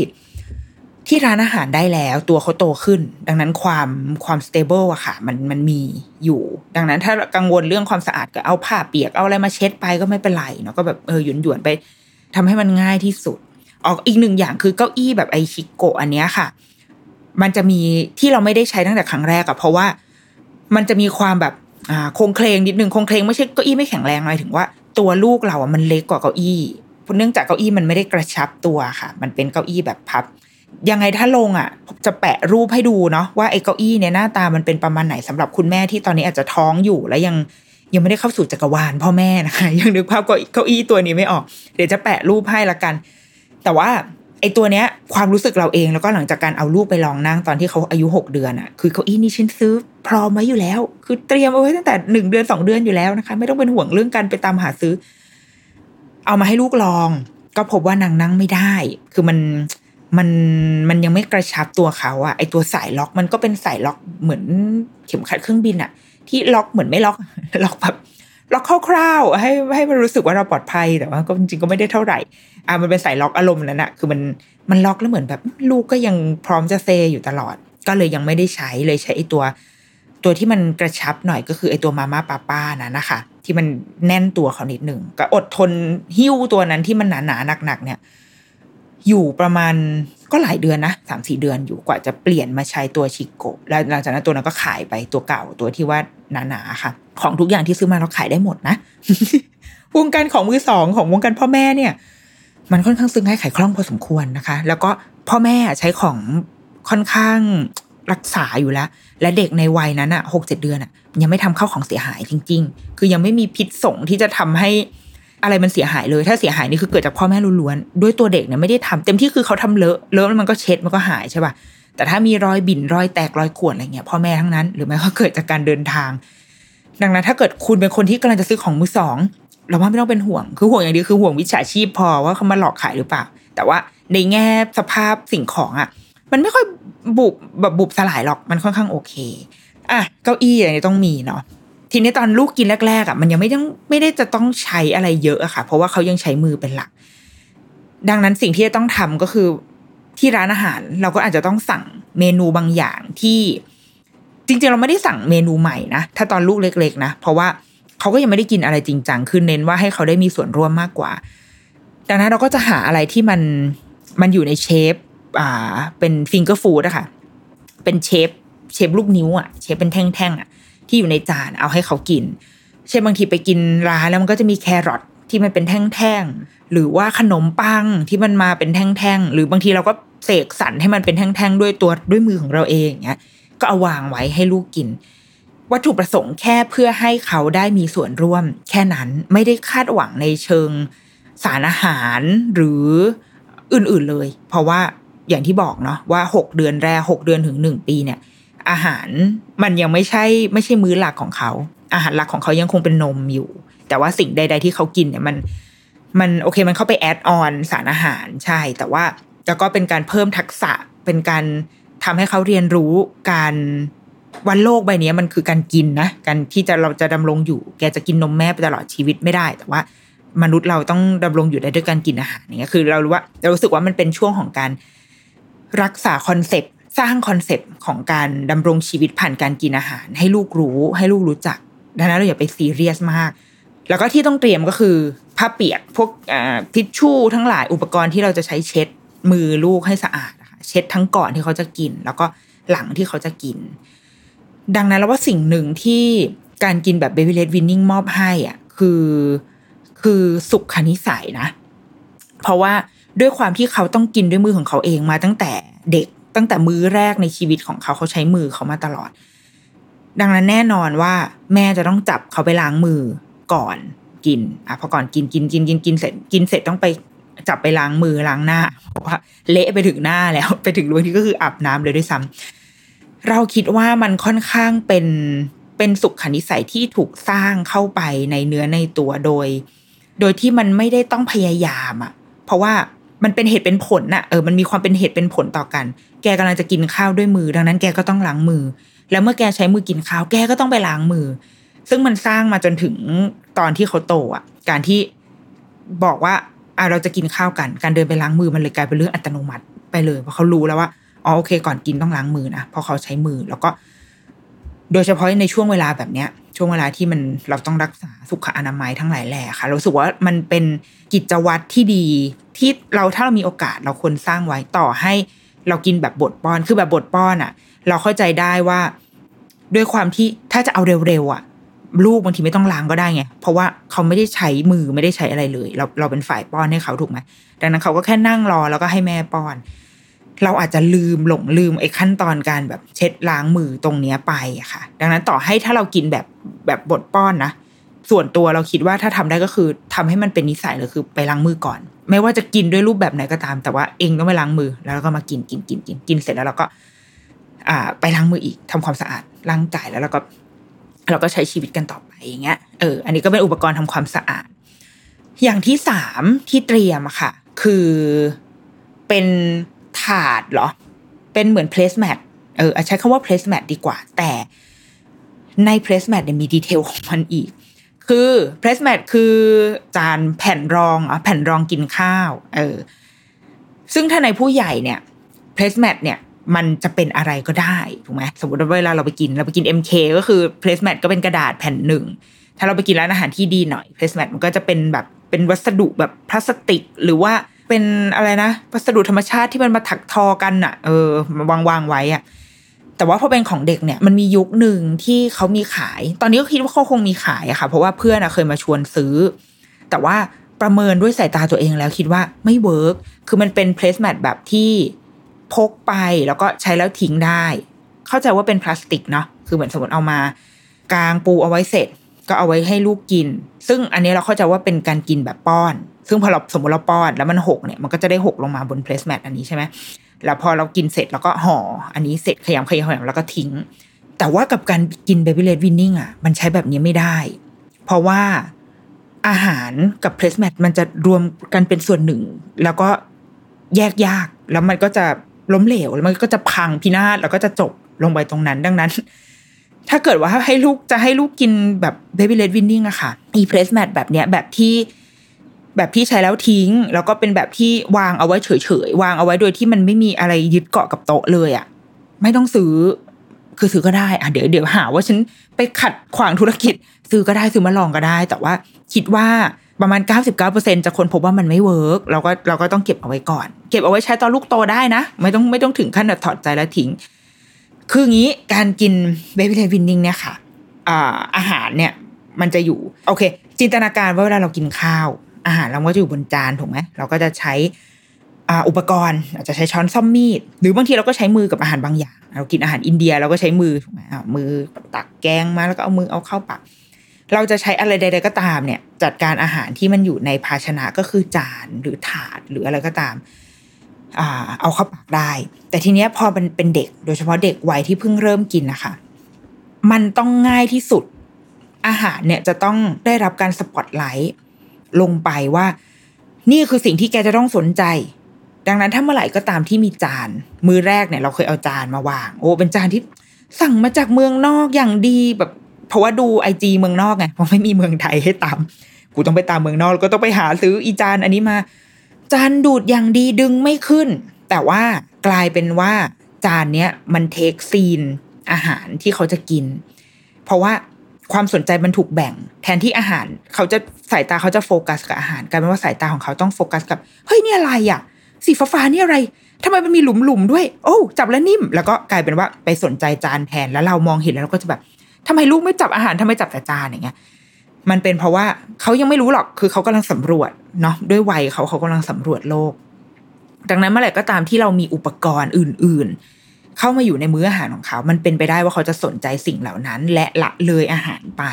ที่ร้านอาหารได้แล้ว ตัวเขาโตขึ้น ดังนั้นความความ stable อะค่ะ มันมันมีอยู่ ดังนั้นถ้ากังวลเรื่องความสะอาดก็เอาผ้าเปียกเอาอะไรมาเช็ดไปก็ไม่เป็นไรเนาะก็แบบเออหยวนหยวนไปทำให้มันง่ายที่สุด ออกอีกหนึ่งอย่างคือเก้าอี้แบบไอชิโกะอันเนี้ยค่ะ มันจะมีที่เราไม่ได้ใช้ตั้งแต่ครั้งแรกอะเพราะว่ามันจะมีความแบบอ่าคงเคลงนิดนึงคงเคลงไม่ใช่เก้าอี้ไม่แข็งแรงหมายถึงว่า ตัวลูกเราอะมันเล็กกว่าเก้าอี้เนื่องจากเก้าอี้มันไม่ได้กระชับตัวค่ะ มันเป็นเก้าอี้แบบพับ ยังไงถ้าลงอะ จะแปะรูปให้ดูเนาะว่าไอ้เก้าอี้เนี่ยหน้าตามันเป็นประมาณไหนสำหรับคุณแม่ที่ตอนนี้อาจจะท้องอยู่แล้วยังยังไม่ได้เข้าสู่จักรวาลพ่อแม่นะคะยังนึกภาพเก้าอี้ตัวนี้ไม่ออก เดี๋ยวจะแปะรูปให้ละกัน แต่ว่า ไอ้ตัวเนี้ยความรู้สึกเราเองแล้วก็หลังจากการเอาลูกไปลองนั่งตอนที่เขาอายุหกเดือนอะคือเก้าอี้นี่ฉันซื้อพร้อมไว้อยู่แล้ว คือเตรียมเอาไว้ตั้งแต่หนึ่งเดือนสองเดือนอยู่แล้วนะคะ ไม่ต้องเป็นห่วงเรื่องการไปตามหาซื้อ เอามาให้ลูกลอง ก็พบว่านางนั่งไม่ได้ คือมันมันมันยังไม่กระชับตัวเขาอะไอตัวสายล็อกมันก็เป็นสายล็อกเหมือนเข็มขัดเครื่องบินอะที่ล็อกเหมือนไม่ล็อกล็อกแบบ ล็อกคร่าวๆให้ให้มันรู้สึกว่าเราปลอดภัยแต่ว่าก็จริงๆก็ไม่ได้เท่าไหร่อะมันเป็นสายล็อกอารมณ์นั้นอะคือมันมันล็อกแล้วเหมือนแบบ ลูกก็ยังพร้อมจะเซอยู่ตลอด ก็เลยยังไม่ได้ใช้เลยใช้ไอตัว ตัวที่มันกระชับหน่อยก็คือไอตัวมาม่าป้าป้านะนะคะ ที่มันแน่นตัวเขานิดหนึ่งก็อดทนหิ้วตัวนั้นที่มันหนาหนาหนักๆเนี่ย อยู่ประมาณก็หลายเดือนนะสามสี่เดือนอยู่กว่าจะเปลี่ยนมาใช้ตัวชิโกแล้วหลังจากนั้นตัวนั้นก็ขายไปตัวเก่าตัวที่ว่าหนาๆค่ะ ของทุกอย่างที่ซื้อมาเราขายได้หมดนะวงการของมือสองของวงการพ่อแม่เนี่ย มันค่อนข้างซึ้งให้ขายคล่องพอสมควรนะคะ แล้วก็พ่อแม่ใช้ของค่อนข้างรักษาอยู่แล้ว และเด็กในวัยนั้นอะหกเจ็ดเดือนอะยังไม่ทำเข้าของเสียหายจริง ๆ คือยังไม่มีพิษสงที่จะทำให้ อะไรมันเสียหายเลย ถ้าเสียหายนี่คือเกิดจากพ่อแม่ล้วนๆด้วยตัวเด็กเนี่ยไม่ได้ทำเต็มที่คือเขาทำเลอะเลอะแล้วมันก็เช็ดมันก็หายใช่ป่ะแต่ถ้ามีรอยบิ่นรอยแตกรอยข่วนอะไรเงี้ยพ่อแม่ทั้งนั้น หรือไม่ก็เกิดจากการเดินทาง ดังนั้นถ้าเกิดคุณเป็นคนที่กำลังจะซื้อของมือสองเราว่าไม่ต้องเป็นห่วง คือห่วงอย่างเดียวคือห่วงวิชาชีพพอว่าเขามาหลอกขายหรือเปล่า แต่ว่าในแง่สภาพสิ่งของอะ มันไม่ค่อยบุบแบบบุบสลายหรอกมันค่อนข้างโอเค อะเก้าอี้อะไรต้องมีเนาะ ทีนี้ตอนลูกกินแรกๆอะมันยังไม่ต้องไม่ได้จะต้องใช้อะไรเยอะอะค่ะ เพราะว่าเขายังใช้มือเป็นหลัก ดังนั้นสิ่งที่จะต้องทำก็คือที่ร้านอาหาร เราก็อาจจะต้องสั่งเมนูบางอย่างที่จริงๆ เราไม่ได้สั่งเมนูใหม่นะถ้าตอนลูกเล็ก ๆ นะ เพราะว่าเขาก็ยังไม่ได้กินอะไรจริงจังคือเน้นว่าให้เขาได้มีส่วนร่วมมากกว่า ดังนั้นเราก็จะหาอะไรที่มันมันอยู่ในเชฟอ่าเป็นฟิงเกอร์ฟู้ดอะค่ะเป็นเชฟเชฟลูกนิ้วอะเชฟเป็นแท่งๆอะ ที่อยู่ในจานเอาให้เขากิน เช่นบางทีไปกินร้านแล้วมันก็จะมีแครอทที่มันเป็นแท่งๆหรือว่าขนมปังที่มันมาเป็นแท่งๆหรือบางทีเราก็เสกสรรให้มันเป็นแท่งๆด้วยตัวด้วยมือของเราเองอย่างเงี้ยก็เอาวางไว้ให้ลูกกิน วัตถุประสงค์แค่เพื่อให้เขาได้มีส่วนร่วม แค่นั้นไม่ได้คาดหวังในเชิงสารอาหารหรืออื่นๆเลย เพราะว่าอย่างที่บอกเนาะว่าหกเดือนแรกหกเดือนถึงหนึ่งปีเนี่ย อาหาร มันยังไม่ใช่ไม่ใช่มื้อหลักของเขา อาหารหลักของเขายังคงเป็นนมอยู่ แต่ว่าสิ่งใด ๆ ที่เขากินเนี่ยมันมันโอเคมันเข้าไปแอดออนสารอาหารใช่ แต่ว่าแล้วก็เป็นการเพิ่มทักษะเป็นการทำให้เขาเรียนรู้การบนโลกใบนี้มันคือการกินนะการที่จะเราจะดำรงอยู่ แกจะกินนมแม่ไปตลอดชีวิตไม่ได้ แต่ว่ามนุษย์เราต้องดำรงอยู่ได้ด้วยการกินอาหารเงี้ยคือเรารู้ว่าเรารู้สึกว่ามันเป็นช่วงของการรักษา concept สร้าง concept ของการดำรงชีวิตผ่านการกินอาหาร ให้ลูกรู้ ให้ลูกรู้จักดังนั้นเราอย่าไปซีเรียสมาก แล้วก็ที่ต้องเตรียมก็คือผ้าเปียกพวกทิชชู่ทั้งหลายอุปกรณ์ที่เราจะใช้เช็ดมือลูกให้สะอาดเช็ดทั้งก่อนที่เขาจะกิน แล้วก็หลังที่เขาจะกิน ดังนั้นแล้วว่าสิ่งหนึ่งที่การกินแบบเบบี้เลดวินนิ่งมอบให้อะคือคือสุขนิสัยนะ เพราะว่าด้วยความที่เขาต้องกินด้วยมือของเขาเองมาตั้งแต่เด็ก ตั้งแต่มื้อแรกในชีวิตของเขาเขาใช้มือเขามาตลอด ดังนั้นแน่นอนว่า แม่จะต้องจับเขาไปล้างมือก่อนกินอะพอก่อนกินกินกินกินกินเสร็จกินเสร็จต้องไปจับไปล้างมือล้างหน้าเพราะว่าเละไปถึงหน้าแล้ว ไปถึงบางทีก็คืออาบน้ำเลยด้วยซ้ำเราคิดว่ามันค่อนข้างเป็นเป็นสุขนิสัยที่ถูกสร้างเข้าไปในเนื้อในตัวโดย โดยที่มันไม่ได้ต้องพยายามอะเพราะว่า มันเป็นเหตุเป็นผลน่ะเออมันมีความเป็นเหตุเป็นผลต่อกัน แกกำลังจะกินข้าวด้วยมือ ดังนั้นแกก็ต้องล้างมือ แล้วเมื่อแกใช้มือกินข้าวแกก็ต้องไปล้างมือ ซึ่งมันสร้างมาจนถึงตอนที่เขาโตอะ การที่บอกว่าอ่าเราจะกินข้าวกัน การเดินไปล้างมือมันเลยกลายเป็นเรื่องอัตโนมัติไปเลยเพราะเขารู้แล้วว่าอ๋อโอเค ก่อนกินต้องล้างมือนะเพราะเขาใช้มือแล้วก็ โดยเฉพาะในช่วงเวลาแบบเนี้ย ช่วงเวลาที่มันเราต้องรักษาสุขอนามัยทั้งหลายแหล่ค่ะเราสึกว่ามันเป็นกิจวัตรที่ดี ที่เราถ้าเรามีโอกาสเราควรสร้างไว้ต่อให้เรากินแบบบทป้อนคือแบบบทป้อนอะ่ะ เราเข้าใจได้ว่า ด้วยความที่ถ้าจะเอาเร็วๆอะ่ะ ลูกบางทีไม่ต้องล้างก็ได้ไงเพราะว่าเขาไม่ได้ใช้มือไม่ได้ใช้อะไรเลย เราเราเป็นฝ่ายป้อนให้เขาถูกไหมดังนั้นเขาก็แค่นั่งรอแล้วก็ให้แม่ป้อน เราอาจจะลืมหลงลืมไอ้ขั้นตอนการแบบเช็ดล้างมือตรงเนี้ยไปอะค่ะ ดังนั้นต่อให้ถ้าเรากินแบบแบบบทป้อนนะ ส่วนตัวเราคิดว่าถ้าทำได้ก็คือทำให้มันเป็นนิสัยเลยคือไปล้างมือก่อน ไม่ว่าจะกินด้วยรูปแบบไหนก็ตาม แต่ว่าเองต้องไปล้างมือ แล้วก็มากินกินกินกินกินเสร็จแล้วเราก็ อ่า ไปล้างมืออีกทำความสะอาดล้างจ่ายแล้วเราก็เราก็ใช้ชีวิตกันต่อไปอย่างเงี้ยเอออันนี้ก็เป็นอุปกรณ์ทำความสะอาด อย่างที่สามที่เตรียมอะค่ะ คือเป็นถาดเหรอ เป็นเหมือน placemat เออใช้คำว่า placemat ดีกว่า แต่ใน placemat เนี่ยมีดีเทลของมันอีก คือ placemat คือจานแผ่นรองอะแผ่นรองกินข้าวเออซึ่งถ้าในผู้ใหญ่เนี่ย placemat เนี่ยมันจะเป็นอะไรก็ได้ถูกไหมสมมติว่าเวลาเราไปกินเราไปกิน MK ก็คือ placemat ก็เป็นกระดาษแผ่นหนึ่ง ถ้าเราไปกินร้านอาหารที่ดีหน่อย placemat มันก็จะเป็นแบบเป็นวัสดุแบบพลาสติก หรือว่าเป็นอะไรนะวัสดุธรรมชาติที่มันมาถักทอกันอะ่ะเออวางวางไว้อะ่ะ แต่ว่าพอเป็นของเด็กเนี่ยมันมียุคหนึ่งที่เขามีขาย ตอนนี้ก็คิดว่าเขาคงมีขายอะค่ะ เพราะว่าเพื่อนอะเคยมาชวนซื้อ แต่ว่าประเมินด้วยสายตาตัวเองแล้วคิดว่าไม่ work คือมันเป็น placemat แบบที่พกไปแล้วก็ใช้แล้วทิ้งได้ เข้าใจว่าเป็นพลาสติกเนาะคือเหมือนสมมติเอามากางปูเอาไว้เสร็จ ก็เอาไว้ให้ลูกกิน ซึ่งอันนี้เราเข้าใจว่าเป็นการกินแบบป้อน ซึ่งพอเราสมมติเราป้อนแล้วมันหกเนี่ยมันก็จะได้หกลงมาบน placemat อันนี้ใช่ไหม แล้วพอเรากินเสร็จแล้วก็ห่อ อันนี้เสร็จขยำขยำขยำแล้วก็ทิ้ง แต่ว่ากับการกิน baby-led weaning อะมันใช้แบบนี้ไม่ได้ เพราะว่าอาหารกับ placemat มันจะรวมกันเป็นส่วนหนึ่ง แล้วก็แยกยาก แล้วมันก็จะล้มเหลวแล้วมันก็จะพังพินาศแล้วก็จะจบลงไปตรงนั้น ดังนั้น ถ้าเกิดว่าให้ลูกจะให้ลูกกินแบบ baby-led weaning อะค่ะอี placemat แบบเนี้ยแบบที่ แบบที่ใช้แล้วทิ้ง แล้วก็เป็นแบบที่วางเอาไว้เฉยๆวางเอาไว้โดยที่มันไม่มีอะไรยึดเกาะกับโต๊ะเลยอะ่ะ ไม่ต้องซื้อ คือซื้อก็ได้อะเดี๋ยวเดี๋ยวหาว่าฉันไปขัดขวางธุรกิจ ซื้อก็ได้ซื้อมาลองก็ได้ แต่ว่าคิดว่าประมาณ 99%จะค้นพบว่ามันไม่ work เราก็เราก็ต้องเก็บเอาไว้ก่อน เก็บเอาไว้ใช้ตอนลูกโตได้นะ ไม่ต้องไม่ต้องถึงขั้นแบบถอดใจแล้วทิ้ง คืองี้การกิน baby-led weaning เนี่ยค่ะอาอาหารเนี่ยมันจะอยู่ โอเค จินตนาการว่าเวลาเรากินข้าว อาหารเราก็จะอยู่บนจานถูกไหมเราก็จะใช้อุปกรณ์อาจจะใช้ช้อนซ่อมมีด หรือบางทีเราก็ใช้มือกับอาหารบางอย่าง เรากินอาหารอินเดียเราก็ใช้มือถูกไหมมือตักแกงมาแล้วก็เอามือเอาเข้าปากเราจะใช้อะไรใด ๆ ก็ตามเนี่ย จัดการอาหารที่มันอยู่ในภาชนะก็คือจานหรือถาดหรืออะไรก็ตามเอาเข้าปากได้ แต่ทีเนี้ยพอมันเป็นเด็ก โดยเฉพาะเด็กวัยที่เพิ่งเริ่มกินนะคะ มันต้องง่ายที่สุดอาหารเนี่ยจะต้องได้รับการสปอตไลท์ ลงไปว่า นี่คือสิ่งที่แกจะต้องสนใจ ดังนั้นถ้าเมื่อไหร่ก็ตามที่มีจาน มือแรกเนี่ยเราเคยเอาจานมาวาง โอ้เป็นจานที่สั่งมาจากเมืองนอกอย่างดีแบบเพราะว่าดูไอจีเมืองนอกไงเพราะไม่มีเมืองไทยให้ตาม กูต้องไปตามเมืองนอกแล้วก็ต้องไปหาซื้ออีจานอันนี้มา จานดูดอย่างดีดึงไม่ขึ้น แต่ว่ากลายเป็นว่าจานเนี้ยมันเทคซีนอาหารที่เขาจะกิน เพราะว่า ความสนใจมันถูกแบ่ง แทนที่อาหาร เขาจะสายตาเขาจะโฟกัสกับอาหารกลายเป็นว่าสายตาของเขาต้องโฟกัสกับเฮ้ยนี่อะไรอะสีฟ้าๆนี่อะไรทำไมมันมีหลุมๆด้วย โอ้จับแล้วนิ่ม แล้วก็กลายเป็นว่าไปสนใจจานแทนแล้วเรามองเห็นแล้วเราก็จะแบบทำไมลูกไม่จับอาหารทำไมจับแต่จานอย่างเงี้ยมันเป็นเพราะว่าเขายังไม่รู้หรอกคือเขากำลังสำรวจเนาะด้วยวัยเขาเขากำลังสำรวจโลก ดังนั้นเมื่อไหร่ก็ตามที่เรามีอุปกรณ์อื่น ๆ เข้ามาอยู่ในมื้ออาหารของเขา มันเป็นไปได้ว่าเขาจะสนใจสิ่งเหล่านั้น และละเลยอาหารไป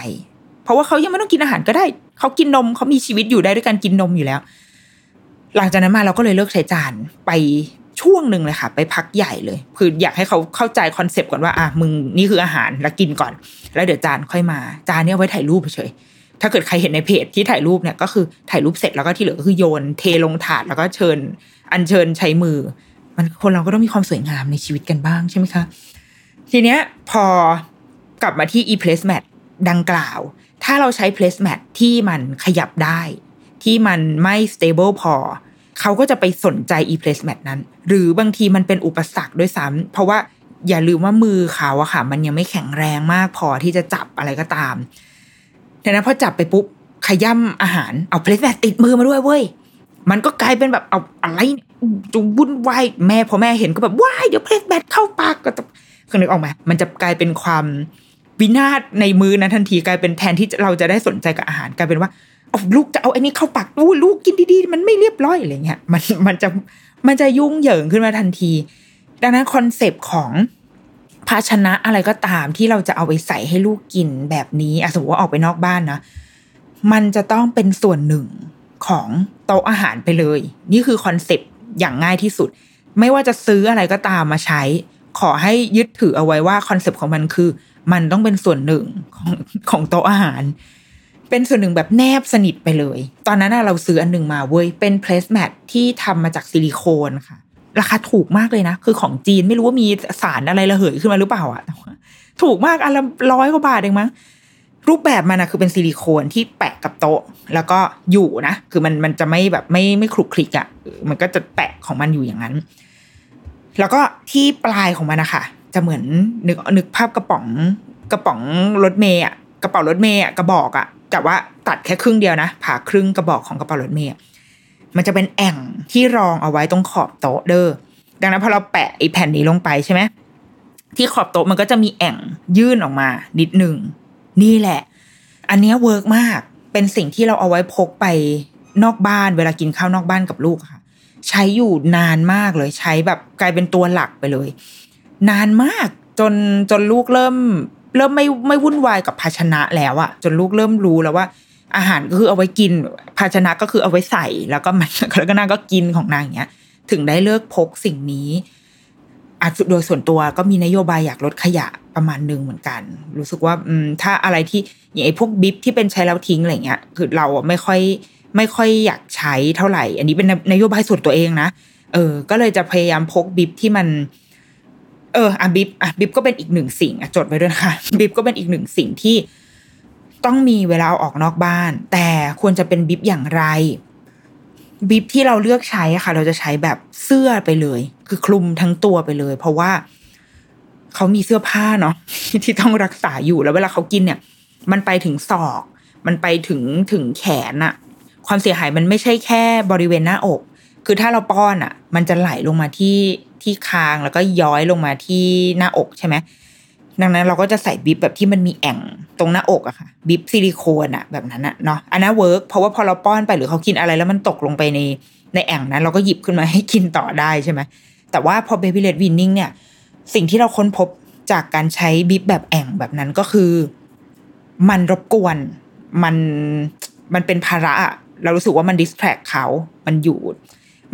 เพราะว่าเขายังไม่ต้องกินอาหารก็ได้ เขากินนมเขามีชีวิตอยู่ได้ด้วยการกินนมอยู่แล้ว หลังจากนั้นมาเราก็เลยเลิกใช้จานไปช่วงหนึ่งเลยค่ะ ไปพักใหญ่เลยคืออยากให้เขาเข้าใจคอนเซปต์ก่อนว่าอะมึงนี่คืออาหารแล้วกินก่อน แล้วเดี๋ยวจานค่อยมา จานเนี้ยไว้ถ่ายรูปเฉยถ้าเกิดใครเห็นในเพจที่ถ่ายรูปเนี่ยก็คือถ่ายรูปเสร็จแล้วก็ที่เหลือก็คือโยนเทลงถาดแล้วก็เชิญ อัญเชิญใช้มือ มันคนเราก็ต้องมีความสวยงามในชีวิตกันบ้างใช่ไหมคะ ทีเนี้ยพอกลับมาที่ e placemat ดังกล่าว ถ้าเราใช้ placemat ที่มันขยับได้ ที่มันไม่ stable พอ เขาก็จะไปสนใจ e placemat นั้น หรือบางทีมันเป็นอุปสรรคด้วยซ้ำเพราะว่าอย่าลืมว่ามือเขาอะค่ะ มันยังไม่แข็งแรงมากพอที่จะจับอะไรก็ตามดังนั้นพอจับไปปุ๊บขย้ำอาหารเอา placemat ติดมือมาด้วยเว้ย มันก็กลายเป็นแบบเอาอะไรจุวุ่นวายแม่พอแม่เห็นก็แบบว้ายเดี๋ยว placemat เข้าปากก็จะคือนึกออกไหมมันจะกลายเป็นความวินาศในมือนั้นทันทีกลายเป็นแทนที่เราจะได้สนใจกับอาหารกลายเป็นว่าเอาลูกจะเอาไอ้นี้เข้าปากอู้ลูกกินดีๆ มันไม่เรียบร้อยอะไรเงี้ยมันมันจะมันจะยุ่งเหยิงขึ้นมาทันที ดังนั้นคอนเซปต์ของภาชนะอะไรก็ตามที่เราจะเอาไปใส่ให้ลูกกินแบบนี้อสมมติว่าออกไปนอกบ้านนะมันจะต้องเป็นส่วนหนึ่ง ของโต๊ะอาหารไปเลย นี่คือคอนเซปต์อย่างง่ายที่สุด ไม่ว่าจะซื้ออะไรก็ตามมาใช้ ขอให้ยึดถือเอาไว้ว่าคอนเซปต์ของมันคือ มันต้องเป็นส่วนหนึ่งของของโต๊ะอาหาร เป็นส่วนหนึ่งแบบแนบสนิทไปเลย ตอนนั้นเราซื้ออันหนึ่งมาเว้ยเป็น placemat ที่ทำมาจากซิลิโคนค่ะราคาถูกมากเลยนะ คือของจีนไม่รู้ว่ามีสารอะไรระเหยขึ้นมาหรือเปล่าอะถูกมากอันละร้อยกว่าบาทเองมั้ง รูปแบบมันนะคือเป็นซิลิโคนที่แปะกับโต๊ะ แล้วก็อยู่นะ คือมันมันจะไม่แบบไม่ไม่คลุกคลิกอะ่ะมันก็จะแปะของมันอยู่อย่างนั้น แล้วก็ที่ปลายของมันนะคะจะเหมือนนึกนึกภาพกระป๋องกระป๋องรถเมย์อะกระเป๋ารถเมย์อะกระบอกอะแต่ว่าตัดแค่ครึ่งเดียวนะผ่าครึ่งกระบอกของกระเป๋ารถเมย์มันจะเป็นแอ่งที่รองเอาไว้ตรงขอบโต๊ะเด้อดังนั้นพอเราแปะไอ้แผ่นนี้ลงไปใช่ไหมที่ขอบโต๊ะมันก็จะมีแอ่งยื่นออกมานิดหนึ่ง นี่แหละ อันนี้เวิร์กมาก เป็นสิ่งที่เราเอาไว้พกไปนอกบ้านเวลากินข้าวนอกบ้านกับลูกค่ะ ใช้อยู่นานมากเลยใช้แบบกลายเป็นตัวหลักไปเลย นานมากจนจนลูกเริ่ม เริ่มไม่ไม่วุ่นวายกับภาชนะแล้วอะจนลูกเริ่มรู้แล้วว่า อาหารก็คือเอาไว้กิน ภาชนะก็คือเอาไว้ใส่ แล้วก็มันแล้วก็นางก็กินของนางอย่างเงี้ย ถึงได้เลิกพกสิ่งนี้ อาจโดยส่วนตัวก็มีนโยบายอยากลดขยะประมาณหนึ่งเหมือนกัน รู้สึกว่าถ้าอะไรที่อย่างไอ้พวกบิฟที่เป็นใช้แล้วทิ้งอะไรเงี้ย คือเราไม่ค่อยไม่ค่อยอยากใช้เท่าไหร่ อันนี้เป็นนโยบายส่วนตัวเองนะเออ ก็เลยจะพยายามพกบิฟที่มัน เอออะบิฟอะบิฟก็เป็นอีกหนึ่งสิ่งอะจดไว้ด้วยนะคะบิฟก็เป็นอีกหนึ่งสิ่งที่ต้องมีเวลาออกนอกบ้าน แต่ควรจะเป็นบิฟอย่างไร บิบที่เราเลือกใช้อะค่ะ เราจะใช้แบบเสื้อไปเลย คือคลุมทั้งตัวไปเลย เพราะว่าเขามีเสื้อผ้าเนาะที่ต้องรักษาอยู่แล้วเวลาเขากินเนี่ย มันไปถึงศอก มันไปถึงถึงแขนอะความเสียหายมันไม่ใช่แค่บริเวณหน้าอก คือถ้าเราป้อนอะมันจะไหลลงมาที่ที่คางแล้วก็ย้อยลงมาที่หน้าอกใช่ไหมดังนั้นเราก็จะใส่ bib แบบที่มันมีแอ่ง ตรงหน้าอกอะค่ะ bib ซิลิโคนอะแบบนั้นอะเนาะอันนั้น work เพราะว่าพอเราป้อนไปหรือเขากินอะไรแล้วมันตกลงไปในในแอ่งนั้น เราก็หยิบขึ้นมาให้กินต่อได้ใช่ไหมแต่ว่าพอ baby-led weaning เนี่ย สิ่งที่เราค้นพบจากการใช้ bib แบบแอ่งแบบนั้นก็คือ มันรบกวนมันมันเป็นภาระอะเรารู้สึกว่ามัน distract เขา มันอยู่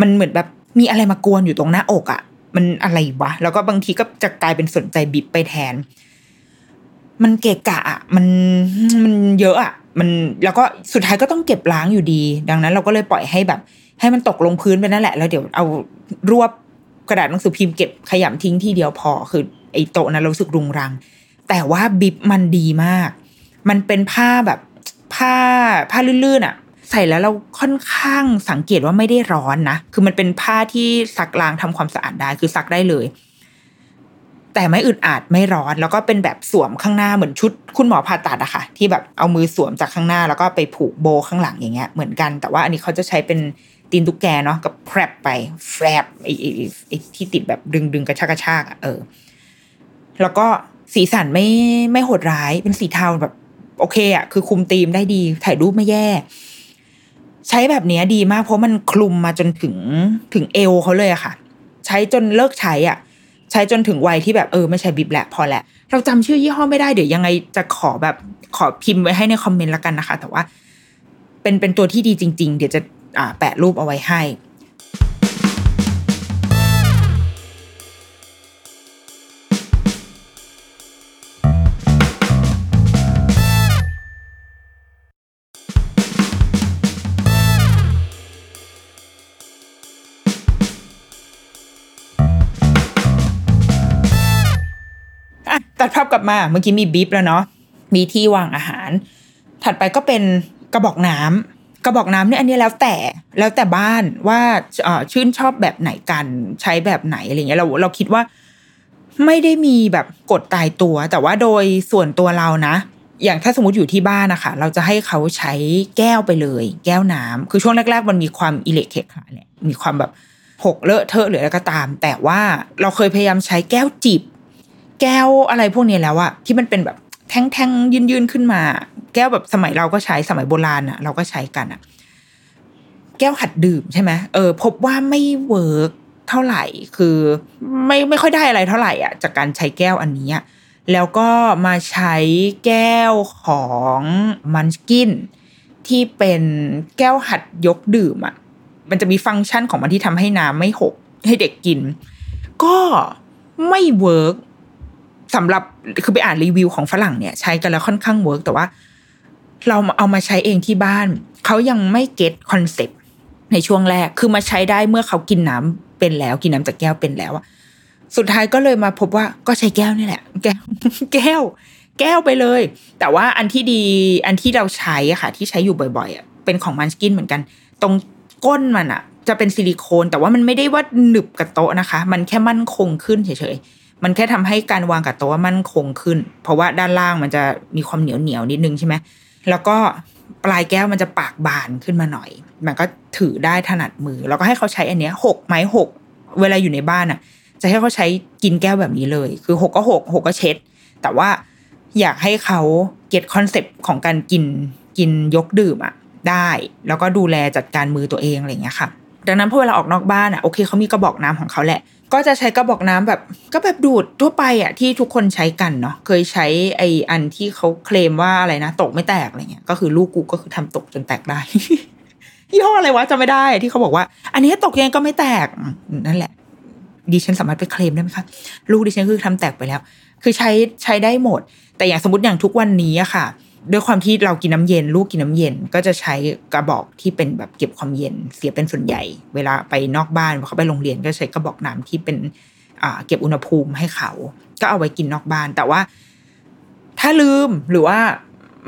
มันเหมือนแบบมีอะไรมากวนอยู่ตรงหน้าอกอะมันอะไรวะ แล้วก็บางทีก็จะกลายเป็นสนใจบิบไปแทน มันเกะกะอะมันมันเยอะอะมันแล้วก็สุดท้ายก็ต้องเก็บล้างอยู่ดี ดังนั้น เราก็เลยปล่อยให้แบบ ให้มันตกลงพื้นไปนั่นแหละแล้วเดี๋ยวเอารวบกระดาษหนังสือพิมพ์เก็บขยำทิ้งที่เดียวพอคือไอ้โต๊ะนั้นเราสึกรุงรัง แต่ว่าบิบมันดีมาก มันเป็นผ้าแบบผ้าผ้าลื่นๆอะ ใส่แล้วเราค่อนข้างสังเกตว่าไม่ได้ร้อนนะคือมันเป็นผ้าที่ซักล้างทำความสะอาดได้คือซักได้เลย แต่ไม่อึดอัดไม่ร้อนแล้วก็เป็นแบบสวมข้างหน้าเหมือนชุดคุณหมอผ่าตัดอะค่ะ ที่แบบเอามือสวมจากข้างหน้า แล้วก็ไปผูกโบข้างหลังอย่างเงี้ยเหมือนกัน แต่ว่าอันนี้เขาจะใช้เป็นตีนตุ๊กแกเนาะกับแพรบไปแฟบไอ้ไอ้ที่ติดแบบดึงดึงกระชากกระชากอะเออ แล้วก็สีสันไม่ไม่โหดร้ายเป็นสีเทาแบบโอเคอะคือคุมธีมได้ดี ถ่ายรูปไม่แย่ ใช้แบบนี้ดีมากเพราะมันคลุมมาจนถึงถึงเอวเขาเลยอะค่ะ ใช้จนเลิกใช้อะ ใช้จนถึงวัยที่แบบเออไม่ใช่บิบแหละพอแหละเราจำชื่อยี่ห้อไม่ได้เดี๋ยวยังไงจะขอแบบขอพิมพ์ไว้ให้ในคอมเมนต์ละกันนะคะ แต่ว่า เป็นเป็นตัวที่ดีจริง ๆ เดี๋ยวจะอ่าแปะรูปเอาไว้ให้ ตัดภาพกลับมาเมื่อกี้มีบิฟแล้วเนาะมีที่วางอาหาร ถัดไปก็เป็นกระบอกน้ำกระบอกน้ำเนี่ยอันนี้แล้วแต่แล้วแต่บ้านว่าเออชื่นชอบแบบไหนกันใช้แบบไหนอะไรเงี้ยเราเราคิดว่าไม่ได้มีแบบกฎตายตัว แต่ว่าโดยส่วนตัวเรานะ อย่างถ้าสมมติอยู่ที่บ้านนะคะเราจะให้เขาใช้แก้วไปเลย แก้วน้ำคือช่วงแรก ๆ มันมีความอิเล็กเคขะเนี่ยมีความแบบหกเลอะเทอะหรืออะไรก็ตาม แต่ว่าเราเคยพยายามใช้แก้วจิบ แก้วอะไรพวกนี้แล้วอะที่มันเป็นแบบแท่งๆยืนๆขึ้นมา แก้วแบบสมัยเราก็ใช้สมัยโบราณอะเราก็ใช้กันอะแก้วหัดดื่มใช่ไหมเออพบว่าไม่ work เท่าไหร่คือไม่ไม่ค่อยได้อะไรเท่าไหร่อะจากการใช้แก้วอันนี้แล้วก็มาใช้แก้วของ Munchkin ที่เป็นแก้วหัดยกดื่มอะมันจะมีฟังก์ชันของมันที่ทำให้น้ำไม่หกให้เด็กกิน ก็ไม่ work สำหรับคือไปอ่านรีวิวของฝรั่งเนี่ย ใช้กันแล้วค่อนข้าง work แต่ว่า เราเอามาใช้เองที่บ้าน เขายังไม่ get คอนเซปต์ในช่วงแรกคือมาใช้ได้เมื่อเขากินน้ำเป็นแล้ว กินน้ำจากแก้วเป็นแล้วอะสุดท้ายก็เลยมาพบว่าก็ใช้แก้วนี่แหละ แก้วแก้ว แก้วไปเลย แต่ว่าอันที่ดีอันที่เราใช้อะค่ะ ที่ใช้อยู่บ่อยๆอะเป็นของมันสกินเหมือนกัน ตรงก้นมันอะจะเป็นซิลิโคน แต่ว่ามันไม่ได้ว่าหนึบกับโต๊ะนะคะ มันแค่มั่นคงขึ้นเฉยๆ มันแค่ทำให้การวางกับโต๊ะมั่นคงขึ้น เพราะว่าด้านล่างมันจะมีความเหนียวเหนียวนิดนึงใช่ไหมแล้วก็ปลายแก้วมันจะปากบานขึ้นมาหน่อย มันก็ถือได้ถนัดมือ แล้วก็ให้เขาใช้อันเนี้ยหกไม้หกเวลาอยู่ในบ้านอะ จะให้เขาใช้กินแก้วแบบนี้เลย คือหกก็หกหกก็เช็ด แต่ว่าอยากให้เขา get คอนเซปต์ของการกินกินยกดื่มอะได้ แล้วก็ดูแลจัดการมือตัวเองอะไรอย่างเงี้ยค่ะ ดังนั้นพอเวลาออกนอกบ้านอะโอเคเขามีกระบอกน้ำของเขาแหละ ก็จะใช้กระบอกน้ำแบบก็แบบดูดทั่วไปอะที่ทุกคนใช้กันเนาะเคยใช้ไออันที่เขาเคลมว่าอะไรนะตกไม่แตกอะไรเงี้ยก็คือลูกกูก็คือทำตกจนแตกได้ยี่ห้ออะไรวะจำไม่ได้ที่เขาบอกว่า อันนี้ตกยังไงก็ไม่แตกนั่นแหละ ดิฉันสามารถไปเคลมได้ไหมคะลูกดิฉันคือทำแตกไปแล้ว คือใช้ใช้ได้หมด แต่อย่างสมมติอย่างทุกวันนี้อะค่ะ ด้วยความที่เรากินน้ำเย็น ลูกกินน้ำเย็น ก็จะใช้กระบอกที่เป็นแบบเก็บความเย็น เสียเป็นส่วนใหญ่ เวลาไปนอกบ้านเขาไปโรงเรียนก็ใช้กระบอกน้ำที่เป็นอ่าเก็บอุณหภูมิให้เขา ก็เอาไว้กินนอกบ้าน แต่ว่า ถ้าลืมหรือว่า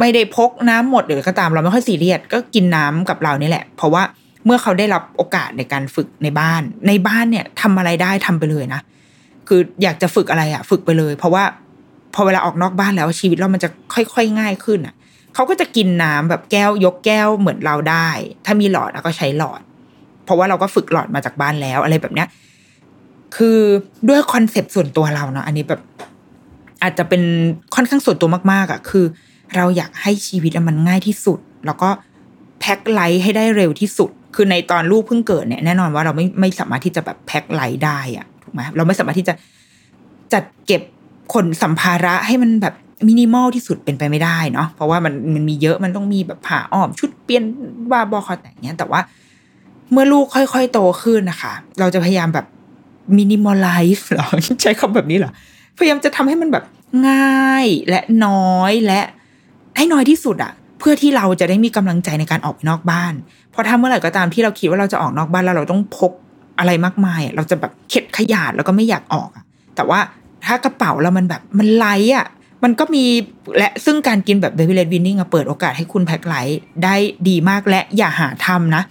ไม่ได้พกน้ำหมดหรือก็ตามเราไม่ค่อยซีเรียสก็กินน้ำกับเรานี่แหละ เพราะว่าเมื่อเขาได้รับโอกาสในการฝึกในบ้าน ในบ้านเนี่ยทำอะไรได้ทำไปเลยนะคืออยากจะฝึกอะไรอะฝึกไปเลย เพราะว่า พอเวลาออกนอกบ้านแล้วชีวิตเรามันจะค่อยๆง่ายขึ้นอะเขาก็จะกินน้ำแบบแก้วยกแก้วเหมือนเราได้ ถ้ามีหลอดเราก็ใช้หลอด เพราะว่าเราก็ฝึกหลอดมาจากบ้านแล้วอะไรแบบเนี้ย คือด้วยคอนเซปต์ส่วนตัวเราเนาะอันนี้แบบ อาจจะเป็นค่อนข้างส่วนตัวมากๆอะ่ะ คือ เราอยากให้ชีวิตมันง่ายที่สุด แล้วก็ pack light ให้ได้เร็วที่สุด คือในตอนลูกเพิ่งเกิดเนี่ยแน่นอนว่าเราไม่ไม่สามารถที่จะแบบ pack light ได้อะถูกไหมเราไม่สามารถที่จะจัดเก็บ ขนสัมภาระให้มันแบบมินิมอลที่สุดเป็นไปไม่ได้เนาะเพราะว่ามันมันมีเยอะมันต้องมีแบบผ้าอ้อมชุดเปลี่ยนว่าบอคอแต่งเงี้ย แต่ว่าเมื่อลูกค่อยๆโตขึ้นนะคะ เราจะพยายามแบบ minimal life หรอใช้คำแบบนี้เหรอพยายามจะทำให้มันแบบง่ายและน้อยและให้น้อยที่สุดอะเพื่อที่เราจะได้มีกำลังใจในการออกนอกบ้าน เพราะถ้าเมื่อไหร่ก็ตามที่เราคิดว่าเราจะออกนอกบ้านแล้วเราต้องพกอะไรมากมาย เราจะแบบเข็ดขยาดแล้วก็ไม่อยากออกอะแต่ว่า ถ้ากระเป๋าเรามันแบบมัน light อะมันก็มีและซึ่งการกินแบบ baby-led weaning เปิดโอกาสให้คุณ pack light ได้ดีมากและอย่าหาทำนะ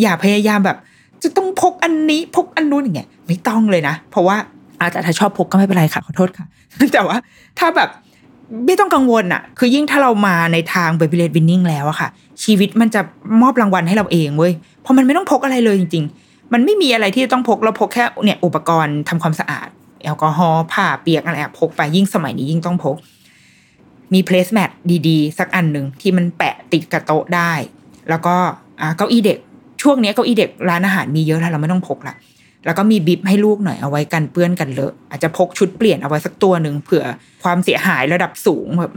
อย่าพยายามแบบ จะต้องพกอันนี้พกอันนู้นอย่างเงี้ยไม่ต้องเลยนะ เพราะว่าอาจจะถ้าชอบพกก็ไม่เป็นไรค่ะ ขอโทษค่ะ แต่ว่าถ้าแบบไม่ต้องกังวลอะคือยิ่งถ้าเรามาในทาง baby-led weaning แล้วอะค่ะ ชีวิตมันจะมอบรางวัลให้เราเองเว้ยเพราะมันไม่ต้องพกอะไรเลยจริง ๆ มันไม่มีอะไรที่จะต้องพกเราพกแค่เนี่ยอุปกรณ์ทำความสะอาด แอลกอฮอล์ผ้าเปียกอะไรพกไปยิ่งสมัยนี้ยิ่งต้องพก มี placemat ดีๆ สักอันหนึ่งที่มันแปะติดกับโต๊ะได้ แล้วก็เก้าอี้เด็ก ช่วงนี้เก้าอี้เด็กร้านอาหารมีเยอะแล้วเราไม่ต้องพกละแล้วก็มีบิบให้ลูกหน่อยเอาไว้กันเปื้อนกันเลอะอาจจะพกชุดเปลี่ยนเอาไว้สักตัวหนึ่งเผื่อความเสียหายระดับสูงแบบ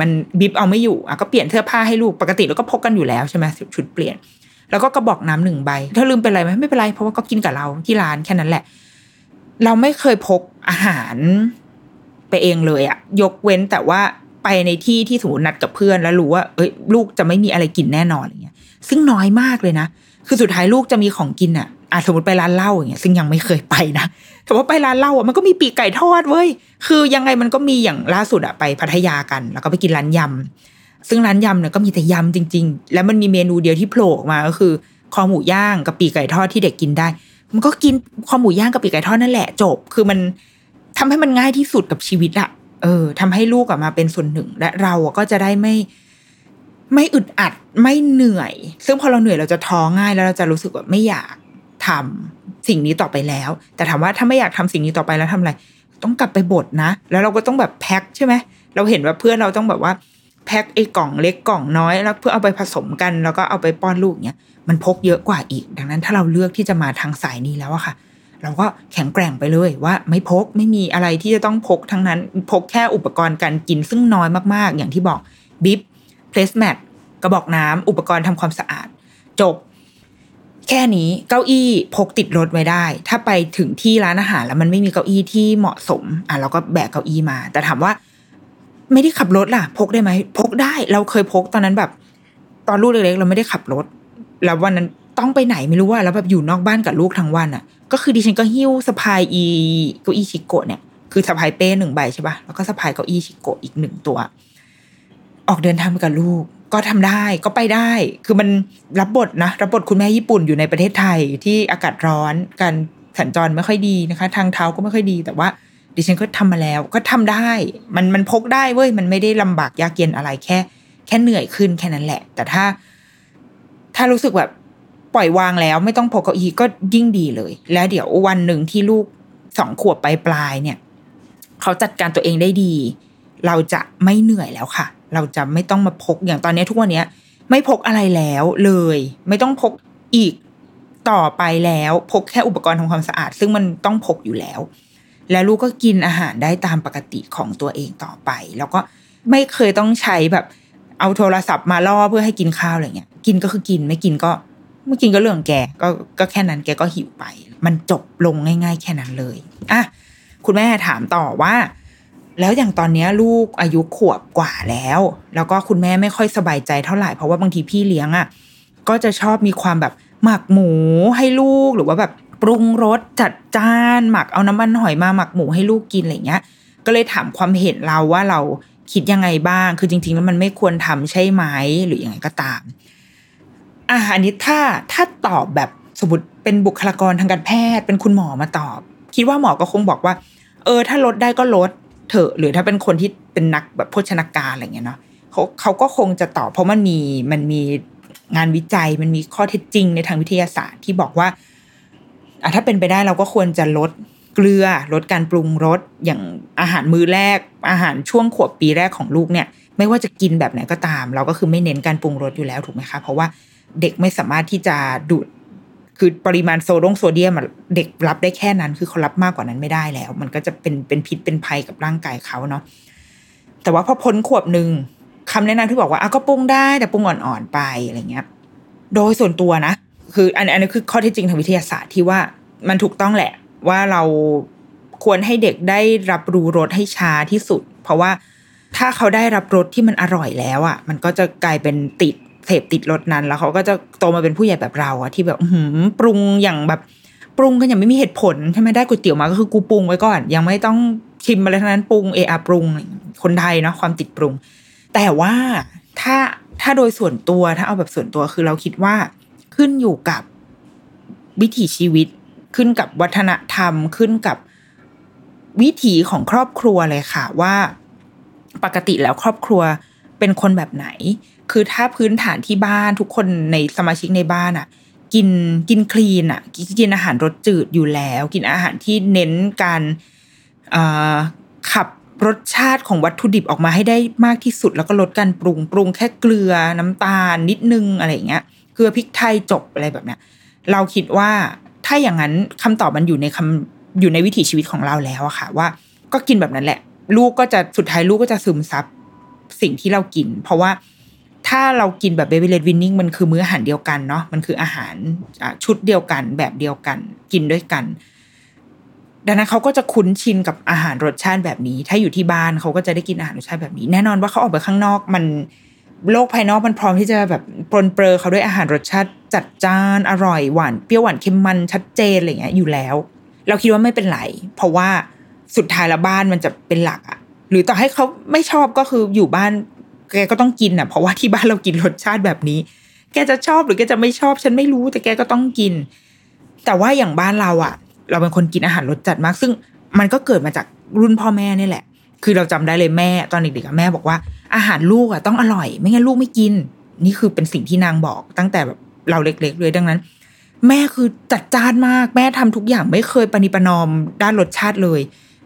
มันบิบเอาไม่อยู่อะก็เปลี่ยนเสื้อผ้าให้ลูกปกติเราก็พกกันอยู่แล้วใช่ไหมชุดเปลี่ยน แล้วก็กระบอกน้ำหนึ่งใบ ถ้าลืมเป็นไรไหมไม่เป็นไรเพราะว่าก็กินกับเราที่ร้านแค่นั้นแหละ เราไม่เคยพกอาหารไปเองเลยอะยกเว้นแต่ว่าไปในที่ที่สมมตินัดกับเพื่อนแล้วรู้ว่าเอ้ยลูกจะไม่มีอะไรกินแน่นอนอย่างเงี้ย ซึ่งน้อยมากเลยนะ คือสุดท้ายลูกจะมีของกินอะอาสมมติไปร้านเหล้าอย่างเงี้ยซึ่งยังไม่เคยไปนะแต่ว่าไปร้านเหล้าอะมันก็มีปีกไก่ทอดเว้ยคือยังไงมันก็มีอย่างล่าสุดอะไปพัทยากัน แล้วก็ไปกินร้านยำซึ่งร้านยำเนี่ยก็มีแต่ยำจริง ๆ แล้วมันมีเมนูเดียวที่โผล่ออกมาก็คือคอหมูย่างกับปีกไก่ทอดที่เด็กกินได้ มันก็กินคอหมูย่างกับปีกไก่ทอดนั่นแหละจบ คือมันทำให้มันง่ายที่สุดกับชีวิตอะเออทำให้ลูกออกมาเป็นส่วนหนึ่ง และเราก็จะได้ไม่ไม่อึดอัดไม่เหนื่อย ซึ่งพอเราเหนื่อยเราจะท้อง่ายแล้วเราจะรู้สึกว่าไม่อยากทำสิ่งนี้ต่อไปแล้ว แต่ถามว่าถ้าไม่อยากทำสิ่งนี้ต่อไปแล้วทำอะไร ต้องกลับไปบดนะ แล้วเราก็ต้องแบบแพ็คใช่ไหมเราเห็นว่าเพื่อนเราต้องแบบว่า แพ็คไอ้กล่องเล็กกล่องน้อยแล้วเพื่อเอาไปผสมกัน แล้วก็เอาไปป้อนลูกเนี้ยมันพกเยอะกว่าอีก ดังนั้นถ้าเราเลือกที่จะมาทางสายนี้แล้วอะค่ะ เราก็แข็งแกร่งไปเลยว่าไม่พกไม่มีอะไรที่จะต้องพกทั้งนั้น พกแค่อุปกรณ์การกินซึ่งน้อยมากๆ อย่างที่บอกบิบเพลสแมทกระบอกน้ำอุปกรณ์ทำความสะอาด จบ แค่นี้เก้าอี้พกติดรถไว้ได้ ถ้าไปถึงที่ร้านอาหารแล้วมันไม่มีเก้าอี้ที่เหมาะสมอะเราก็แบกเก้าอี้มา แต่ถามว่า ไม่ได้ขับรถล่ะ พกได้ไหมพกได้ เราเคยพกตอนนั้นแบบ ตอนลูกเล็กๆเราไม่ได้ขับรถ แล้ววันนั้นต้องไปไหนไม่รู้ว่าแล้วแบบอยู่นอกบ้านกับลูกทั้งวันอะ ก็คือดิฉันก็หิ้วสะพายอีเก้าอี้ชิโกะเนี่ยคือสะพายเป้หนึ่งใบใช่ปะแล้วก็สะพายเก้าอี้ชิโกะอีกหนึ่งตัว ออกเดินทางกับลูกก็ทำได้ก็ไปได้ คือมันรับบทนะ รับบทคุณแม่ญี่ปุ่นอยู่ในประเทศไทยที่อากาศร้อน การสัญจรไม่ค่อยดีนะคะ ทางเท้าก็ไม่ค่อยดีแต่ว่า ดิฉันก็ทำมาแล้ว ก็ทำได้ มันมันพกได้เว้ยมันไม่ได้ลำบากยากเย็นอะไรแค่ แค่เหนื่อยขึ้นแค่นั้นแหละ แต่ถ้า ถ้ารู้สึกแบบปล่อยวางแล้วไม่ต้องพกเก้าอี้ก็ยิ่งดีเลย แล้วเดี๋ยววันหนึ่งที่ลูกสองขวบปลายปลายเนี่ย เขาจัดการตัวเองได้ดี เราจะไม่เหนื่อยแล้วค่ะ เราจะไม่ต้องมาพกอย่างตอนนี้ทุกวันนี้ไม่พกอะไรแล้วเลย ไม่ต้องพกอีกต่อไปแล้ว พกแค่อุปกรณ์ทำความสะอาด ซึ่งมันต้องพกอยู่แล้ว แล้วลูกก็กินอาหารได้ตามปกติของตัวเองต่อไป แล้วก็ไม่เคยต้องใช้แบบเอาโทรศัพท์มาล่อเพื่อให้กินข้าวอะไรเงี้ย กินก็คือกินไม่กินก็ไม่กินก็เรื่องแกก็ก็แค่นั้นแกก็หิวไป มันจบลงง่าย ๆ แค่นั้นเลยอะคุณแม่ถามต่อว่า แล้วอย่างตอนนี้ลูกอายุขวบกว่าแล้ว แล้วก็คุณแม่ไม่ค่อยสบายใจเท่าไหร่เพราะว่าบางทีพี่เลี้ยงอะก็จะชอบมีความแบบหมักหมูให้ลูกหรือว่าแบบ ปรุงรสจัดจาน หมักเอาน้ำมันหอยมาหมักหมูให้ลูกกินอะไรเงี้ย ก็เลยถามความเห็นเราว่าเราคิดยังไงบ้าง คือจริง ๆ แล้วมันไม่ควรทำใช่ไหมหรืออยังไงก็ตาม อะอันนี้ถ้าถ้าตอบแบบสมมติเป็นบุคลากรทางการแพทย์ เป็นคุณหมอมาตอบ คิดว่าหมอก็คงบอกว่า เออ ถ้าลดได้ก็ลดเถอะ หรือถ้าเป็นคนที่เป็นนักแบบโภชนาการอะไรเงี้ยเนาะเขาเขาก็คงจะตอบเพราะมันมีมันมีงานวิจัยมันมีข้อเท็จจริงในทางวิทยาศาสตร์ที่บอกว่า อะถ้าเป็นไปได้เราก็ควรจะลดเกลือลดการปรุงรสอย่างอาหารมื้อแรก อาหารช่วงขวบปีแรกของลูกเนี่ย ไม่ว่าจะกินแบบไหนก็ตาม เราก็คือไม่เน้นการปรุงรสอยู่แล้วถูกไหมคะ เพราะว่าเด็กไม่สามารถที่จะดูดคือปริมาณโซดงโซเดียมเด็กรับได้แค่นั้น คือเขารับมากกว่านั้นไม่ได้แล้ว มันก็จะเป็นเป็นพิษเป็นภัยกับร่างกายเขาเนาะแต่ว่าพอพ้นขวบหนึ่งคำแนะนำที่บอกว่าอะก็ปรุงได้แต่ปรุงอ่อนๆไปอะไรเงี้ย โดยส่วนตัวนะ คืออันอันนี้คือข้อที่จริงทางวิทยาศาสตร์ที่ว่ามันถูกต้องแหละ ว่าเราควรให้เด็กได้รับรู้รสให้ช้าที่สุด เพราะว่าถ้าเขาได้รับรสที่มันอร่อยแล้วอะ มันก็จะกลายเป็นติดเสพติดรสนั้น แล้วเขาก็จะโตมาเป็นผู้ใหญ่แบบเราอะที่แบบหืมปรุงอย่างแบบปรุงกันอย่างไม่มีเหตุผลใช่ไหมได้ก๋วยเตี๋ยวมาก็คือกูปรุงไว้ก่อน ยังไม่ต้องชิมอะไรทั้งนั้นปรุงเออปรุง คนไทยเนาะความติดปรุง แต่ว่าถ้าถ้าโดยส่วนตัวถ้าเอาแบบส่วนตัวคือเราคิดว่า ขึ้นอยู่กับวิถีชีวิต ขึ้นกับวัฒนธรรม ขึ้นกับวิถีของครอบครัวเลยค่ะว่าปกติแล้วครอบครัวเป็นคนแบบไหน คือถ้าพื้นฐานที่บ้านทุกคนในสมาชิกในบ้านอะกินกินคลีนอะกินอาหารรสจืดอยู่แล้ว กินอาหารที่เน้นการขับรสชาติของวัตถุดิบออกมาให้ได้มากที่สุด แล้วก็ลดการปรุงปรุงแค่เกลือน้ำตาลนิดนึงอะไรอย่างเงี้ย เกลือพริกไทยจบอะไรแบบเนี้ยเราคิดว่าถ้าอย่างนั้นคำตอบมันอยู่ในคำอยู่ในวิถีชีวิตของเราแล้วอะค่ะ ว่าก็กินแบบนั้นแหละ ลูกก็จะสุดท้ายลูกก็จะซึมซับสิ่งที่เรากิน เพราะว่าถ้าเรากินแบบเบบี้เลดวินนิ่งมันคือมื้ออาหารเดียวกันเนาะมันคืออาหารชุดเดียวกันแบบเดียวกัน กินด้วยกัน ดังนั้นเขาก็จะคุ้นชินกับอาหารรสชาติแบบนี้ ถ้าอยู่ที่บ้านเขาก็จะได้กินอาหารรสชาติแบบนี้ แน่นอนว่าเขาออกไปข้างนอกมัน โลกภายนอกมันพร้อมที่จะแบบปนเปื้อเขาด้วยอาหารรสชาติจัดจ้านอร่อยหวานเปรี้ยวหวานเค็มมันชัดเจนอะไรเงี้ยอยู่แล้ว เราคิดว่าไม่เป็นไร เพราะว่าสุดท้ายละบ้านมันจะเป็นหลักอะหรือต่อให้เขาไม่ชอบก็คืออยู่บ้านแกก็ต้องกินอะเพราะว่าที่บ้านเรากินรสชาติแบบนี้ แกจะชอบหรือแกจะไม่ชอบฉันไม่รู้แต่แกก็ต้องกิน แต่ว่าอย่างบ้านเราอะเราเป็นคนกินอาหารรสจัดมาก ซึ่งมันก็เกิดมาจากรุ่นพ่อแม่นี่แหละ คือเราจำได้เลยแม่ตอนเด็กๆแม่บอกว่า อาหารลูกอะต้องอร่อย ไม่งั้นลูกไม่กิน นี่คือเป็นสิ่งที่นางบอก ตั้งแต่แบบเราเล็ก ๆ เลยดังนั้น แม่คือจัดจ้านมากแม่ทำทุกอย่างไม่เคยปณิปนอมด้านรสชาติเลย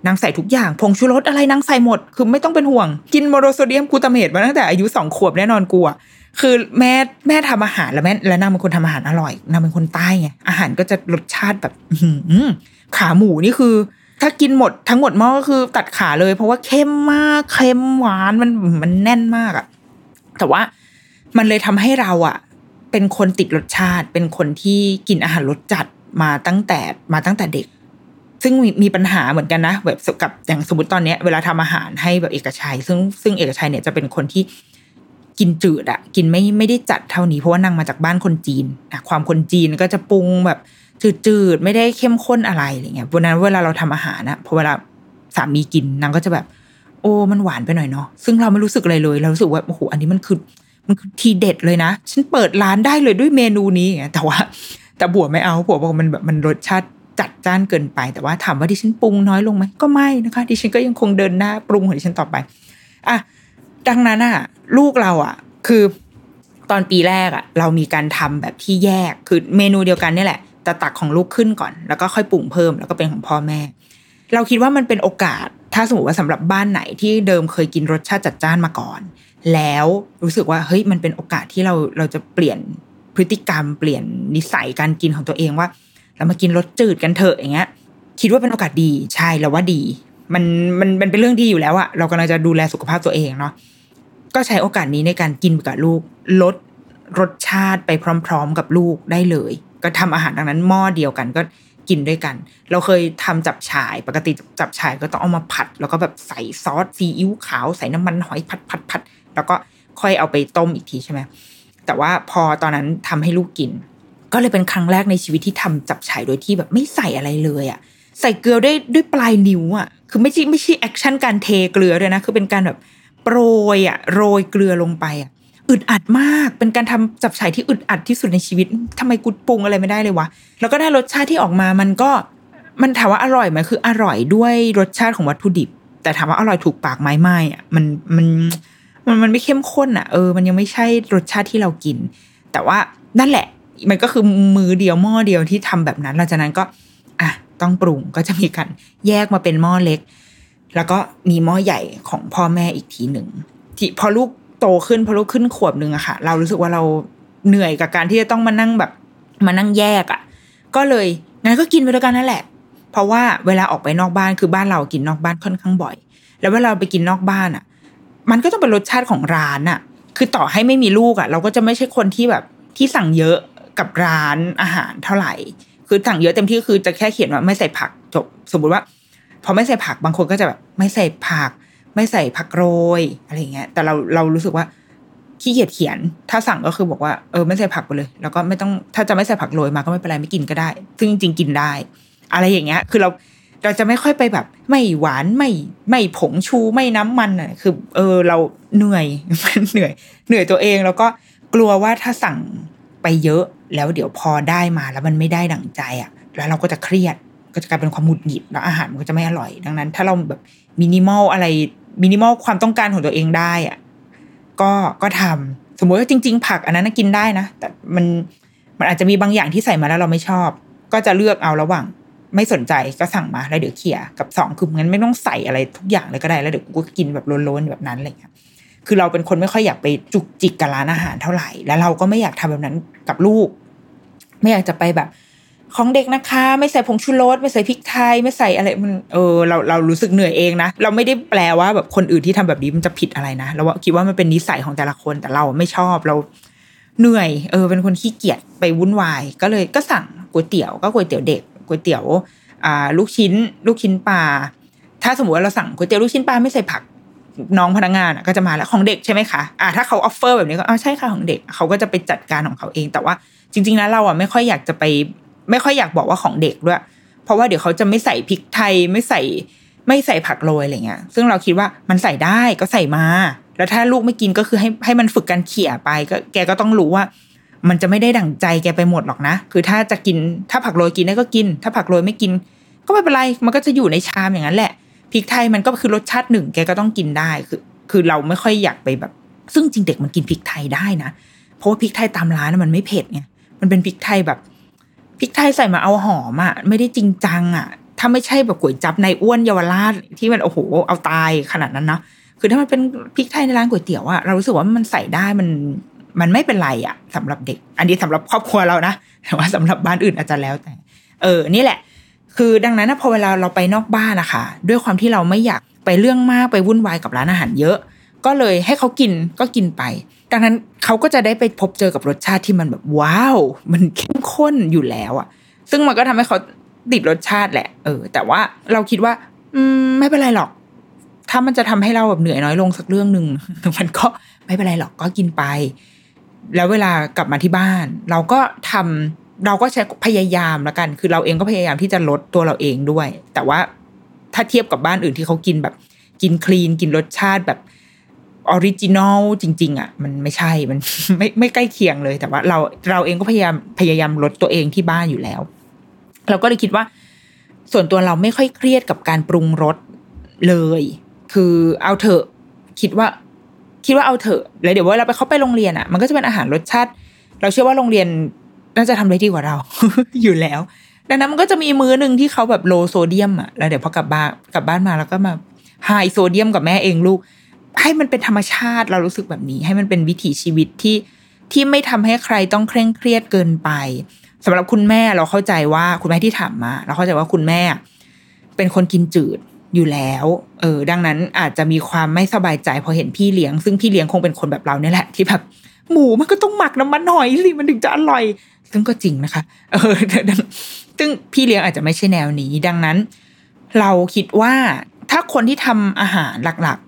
นางใส่ทุกอย่างผงชูรสอะไรนางใส่หมด คือไม่ต้องเป็นห่วง กินโมโนโซเดียมกูตาเมตมาตั้งแต่อายุสองขวบแน่นอนกูอะคือแม่แม่ทำอาหารแล้วแม่และนางเป็นคนทำอาหารอร่อยนางเป็นคนใต้ไงอาหารก็จะรสชาติแบบขาหมูนี่คือ ถ้ากินหมดทั้งหมดหม้อก็คือตัดขาเลย เพราะว่าเข้มมากเค็มหวานมันมันแน่นมากอะแต่ว่ามันเลยทำให้เราอะเป็นคนติดรสชาติ เป็นคนที่กินอาหารรสจัดมาตั้งแต่มาตั้งแต่เด็ก ซึ่งมีมีปัญหาเหมือนกันนะแบบกับอย่างสมมติตอนเนี้ยเวลาทำอาหารให้แบบเอกชัย ซึ่งซึ่งเอกชัยเนี่ยจะเป็นคนที่กินจืดอะกินไม่ไม่ได้จัดเท่านี้เพราะว่านางมาจากบ้านคนจีนนะความคนจีนก็จะปรุงแบบ จืดๆ ไม่ได้เข้มข้นอะไรอะไรเงี้ยวันนั้นเวลาเราทำอาหารนะพอเวลาสามีกินนางก็จะแบบ โอ้มันหวานไปหน่อยเนาะซึ่งเราไม่รู้สึกอะไรเลย เรารู้สึกว่าโอ้โหอันนี้มันคือมันคือทีเด็ดเลยนะ ฉันเปิดร้านได้เลยด้วยเมนูนี้อย่างเงี้ยแต่ว่า แต่บัวไม่เอาบัวบอกมันแบบมันรสชาติจัดจ้านเกินไป แต่ว่าถามว่าดิฉันปรุงน้อยลงไหมก็ไม่นะคะ ดิฉันก็ยังคงเดินหน้าปรุงของดิฉันต่อไปอะดังนั้นอะ ลูกเราอะ คือตอนปีแรกอะ เรามีการทำแบบที่แยกคือเมนูเดียวกันนี่แหละ แต่ตักของลูกขึ้นก่อน แล้วก็ค่อยปรุงเพิ่มแล้วก็เป็นของพ่อแม่ เราคิดว่ามันเป็นโอกาสถ้าสมมติว่าสำหรับบ้านไหนที่เดิมเคยกินรสชาติจัดจ้านมาก่อน แล้วรู้สึกว่าเฮ้ยมันเป็นโอกาสที่เราเราจะเปลี่ยนพฤติกรรมเปลี่ยนนิสัยการกินของตัวเองว่า เรามากินรสจืดกันเถอะอย่างเงี้ย คิดว่าเป็นโอกาสดีใช่เราว่าดี มันมันมันเป็นเรื่องดีอยู่แล้วอะเรากำลังจะดูแลสุขภาพตัวเองเนาะก็ใช้โอกาสนี้ในการกินกับลูกลดรสชาติไปพร้อม ๆ กับลูกได้เลย ก็ทำอาหารดังนั้นหม้อเดียวกันก็กินด้วยกัน เราเคยทำจับฉ่าย ปกติจับฉ่ายก็ต้องเอามาผัด แล้วก็แบบใส่ซอสซีอิ๊วขาวใส่น้ำมันหอยผัดผัดผัดแล้วก็ค่อยเอาไปต้มอีกทีใช่ไหมแต่ว่าพอตอนนั้นทำให้ลูกกิน ก็เลยเป็นครั้งแรกในชีวิตที่ทำจับฉ่ายโดยที่แบบไม่ใส่อะไรเลยอะ่ะใส่เกลือด้วยด้วยปลายนิ้วอะ่ะคือไม่ใช่ไม่ใช่ action การเทเกลือเลยนะคือเป็นการแบบโปรยอะโปรยเกลือลงไปอะ อึดอัดมาก เป็นการทำจับฉ่ายที่อึดอัดที่สุดในชีวิตทำไมกูปรุงอะไรไม่ได้เลยวะ แล้วก็ได้รสชาติที่ออกมา มันก็ มันถามว่าอร่อยไหมคืออร่อยด้วยรสชาติของวัตถุดิบ แต่ถามว่าอร่อยถูกปากไหมไม่อะ มัน มัน มันมันไม่เข้มข้นอะ เออ มันยังไม่ใช่รสชาติที่เรากิน แต่ว่านั่นแหละ มันก็คือมือเดียวหม้อเดียวที่ทำแบบนั้น หลังจากนั้นก็ อะ ต้องปรุง ก็จะมีการแยกมาเป็นหม้อเล็ก แล้วก็มีหม้อใหญ่ของพ่อแม่อีกทีหนึ่งที่พอลูก ตขึ้นพอลูกขึ้นขวบหนึ่งอะค่ะ เรารู้สึกว่าเราเหนื่อยกับการที่จะต้องมานั่งแบบมานั่งแยกอะก็เลยงั้นก็กินไปด้วยกันนั่นแหละ เพราะว่าเวลาออกไปนอกบ้านคือบ้านเรากินนอกบ้านค่อนข้างบ่อย แล้วเวลาไปกินนอกบ้านอะมันก็ต้องเป็นรสชาติของร้านอะคือต่อให้ไม่มีลูกอะเราก็จะไม่ใช่คนที่แบบที่สั่งเยอะกับร้านอาหารเท่าไหร่ คือสั่งเยอะเต็มที่คือจะแค่เขียนว่าไม่ใส่ผักจบ สมมติว่าพอไม่ใส่ผักบางคนก็จะแบบไม่ใส่ผัก ไม่ใส่ผักโรยอะไรเงี้ย แต่เราเรารู้สึกว่าขี้เกียจเขียน ถ้าสั่งก็คือบอกว่าเออไม่ใส่ผักไปเลย แล้วก็ไม่ต้องถ้าจะไม่ใส่ผักโรยมาก็ไม่เป็นไรไม่กินก็ได้ ซึ่งจริงๆกินได้ อะไรอย่างเงี้ย คือเราเราจะไม่ค่อยไปแบบ ไม่หวานไม่ไม่ผงชูไม่น้ำมันอะคือ เออเราเหนื่อยเหนื่อย เหนื่อยตัวเองแล้วก็กลัวว่าถ้าสั่งไปเยอะแล้วเดี๋ยวพอได้มาแล้วมันไม่ได้ดั่งใจอะ แล้วเราก็จะเครียดก็จะกลายเป็นความหงุดหงิดแล้วอาหารมันก็จะไม่อร่อย ดังนั้น ถ้าเราแบบมินิมอลอะไร มินิมอลความต้องการของตัวเองได้อะก็ก็ทำสมมติว่าจริง ๆ ผักอันนั้นกินได้นะแต่มันมันอาจจะมีบางอย่างที่ใส่มาแล้วเราไม่ชอบ ก็จะเลือกเอาระหว่าง ไม่สนใจก็สั่งมาแล้วเดี๋ยวเขี่ยกับสองคืองั้นไม่ต้องใส่อะไรทุกอย่างเลยก็ได้แล้วเดี๋ยวกูก็กินแบบล้นๆแบบนั้นอะไรเงี้ยคือเราเป็นคนไม่ค่อยอยากไปจุกจิกกับร้านอาหารเท่าไหร่ แล้วเราก็ไม่อยากทำแบบนั้นกับลูก ไม่อยากจะไปแบบ ของเด็กนะคะ ไม่ใส่ผงชูรสไม่ใส่พริกไทย ไม่ใส่อะไรมันเออเราเรารู้สึกเหนื่อยเองนะ เราไม่ได้แปลว่าแบบคนอื่นที่ทำแบบนี้มันจะผิดอะไรนะเราว่าคิดว่ามันเป็นนิสัยของแต่ละคนแต่เราไม่ชอบเราเหนื่อยเออเป็นคนขี้เกียจไปวุ่นวาย ก็เลยก็สั่งก๋วยเตี๋ยวก็ก๋วยเตี๋ยวเด็กก๋วยเตี๋ยวอ่าลูกชิ้น ลูกชิ้นปลาถ้าสมมติว่าเราสั่งก๋วยเตี๋ยวลูกชิ้นปลาไม่ใส่ผักน้องพนักงานก็จะมาแล้วของเด็กใช่ไหมคะอ่าถ้าเขาออฟเฟอร์แบบนี้ก็อ๋อใช่ค่ะของเด็กเขาก็จะไปจัดการของเขาเอง แต่ว่าจริง ๆ แล้วเราอะไม่ค่อยอยากจะไป ไม่ค่อยอยากบอกว่าของเด็กด้วย เพราะว่าเดี๋ยวเขาจะไม่ใส่พริกไทยไม่ใส่ไม่ใส่ผักโรยอะไรเงี้ย ซึ่งเราคิดว่ามันใส่ได้ก็ใส่มา แล้วถ้าลูกไม่กินก็คือให้ให้มันฝึกการเขี่ยไปก็แกก็ต้องรู้ว่า มันจะไม่ได้ดั่งใจแกไปหมดหรอกนะ คือถ้าจะกินถ้าผักโรยกินได้ก็กิน ถ้าผักโรยไม่กิน ก็ไม่เป็นไร มันก็จะอยู่ในชามอย่างนั้นแหละ พริกไทยมันก็คือรสชาติหนึ่งแกก็ต้องกินได้ คือคือเราไม่ค่อยอยากไปแบบ ซึ่งจริงเด็กมันกินพริกไทยได้นะ เพราะว่าพริกไทยตามร้านมันไม่เผ็ดไง มันเป็นพริกไทยแบบ พริกไทยใส่มาเอาหอมอะไม่ได้จริงจังอะ ถ้าไม่ใช่แบบก๋วยจับในอ้วนเยาวราชที่มันโอ้โหเอาตายขนาดนั้นนะคือถ้ามันเป็นพริกไทยในร้านก๋วยเตี๋ยวอะเรารู้สึกว่ามันใส่ได้มันมันไม่เป็นไรอะสำหรับเด็ก อันนี้สำหรับครอบครัวเรานะแต่ว่าสำหรับบ้านอื่นอาจจะแล้วแต่ เออ นี่แหละ คือดังนั้นนะพอเวลาเราไปนอกบ้านนะคะด้วยความที่เราไม่อยากไปเรื่องมากไปวุ่นวายกับร้านอาหารเยอะ ก็เลยให้เขากินก็กินไป ดังนั้นเขาก็จะได้ไปพบเจอกับรสชาติที่มันแบบว้าว มันเข้มข้นอยู่แล้วอะซึ่งมันก็ทำให้เขาติดรสชาติแหละ เออ แต่ว่าเราคิดว่า อืม ไม่เป็นไรหรอก ถ้ามันจะทำให้เราแบบเหนื่อยน้อยลงสักเรื่องหนึ่งมันก็ไม่เป็นไรหรอกก็กินไป แล้วเวลากลับมาที่บ้าน เราก็ทำเราก็ใช้พยายามล้วกัน คือเราเองก็พยายามที่จะลดตัวเราเองด้วย แต่ว่าถ้าเทียบกับบ้านอื่นที่เขากินแบบ กิน clean กินรสชาติแบบ original จริง ๆอะมันไม่ใช่มันไม่ไม่ใกล้เคียงเลยแต่ว่า เราเราเองก็พยายามพยายามลดตัวเองที่บ้านอยู่แล้ว เราก็เลยคิดว่า ส่วนตัวเราไม่ค่อยเครียดกับการปรุงรสเลย คือเอาเถอะคิดว่า คิดว่าเอาเถอะแล้วเดี๋ยวว่าเราไปเขาไปโรงเรียนอะ มันก็จะเป็นอาหารรสชาติ เราเชื่อว่าโรงเรียนน่าจะทำได้ดีกว่าเรา อยู่แล้วดังนั้นมันก็จะมีมื้อหนึ่งที่เขาแบบโลโซเดียมอะแล้วเดี๋ยวพอกลับบ้านกลับบ้านมาแล้วก็มาไฮโซเดียมกับแม่เองลูก ให้มันเป็นธรรมชาติเรารู้สึกแบบนี้ ให้มันเป็นวิถีชีวิตที่ที่ไม่ทำให้ใครต้องเคร่งเครียดเกินไปสำหรับคุณแม่เราเข้าใจว่าคุณแม่ที่ถามมา เราเข้าใจว่าคุณแม่ เป็นคนกินจืดอยู่แล้ว เออ ดังนั้นอาจจะมีความไม่สบายใจพอเห็นพี่เลี้ยง ซึ่งพี่เลี้ยงคงเป็นคนแบบเราเนี่ยแหละ ที่แบบหมูมันก็ต้องหมักน้ำมันหน่อยสิมันถึงจะอร่อย ซึ่งก็จริงนะคะ เออซึ่งพี่เลี้ยงอาจจะไม่ใช่แนวนี้ ดังนั้น เราคิดว่าถ้าคนที่ทำอาหารหลัก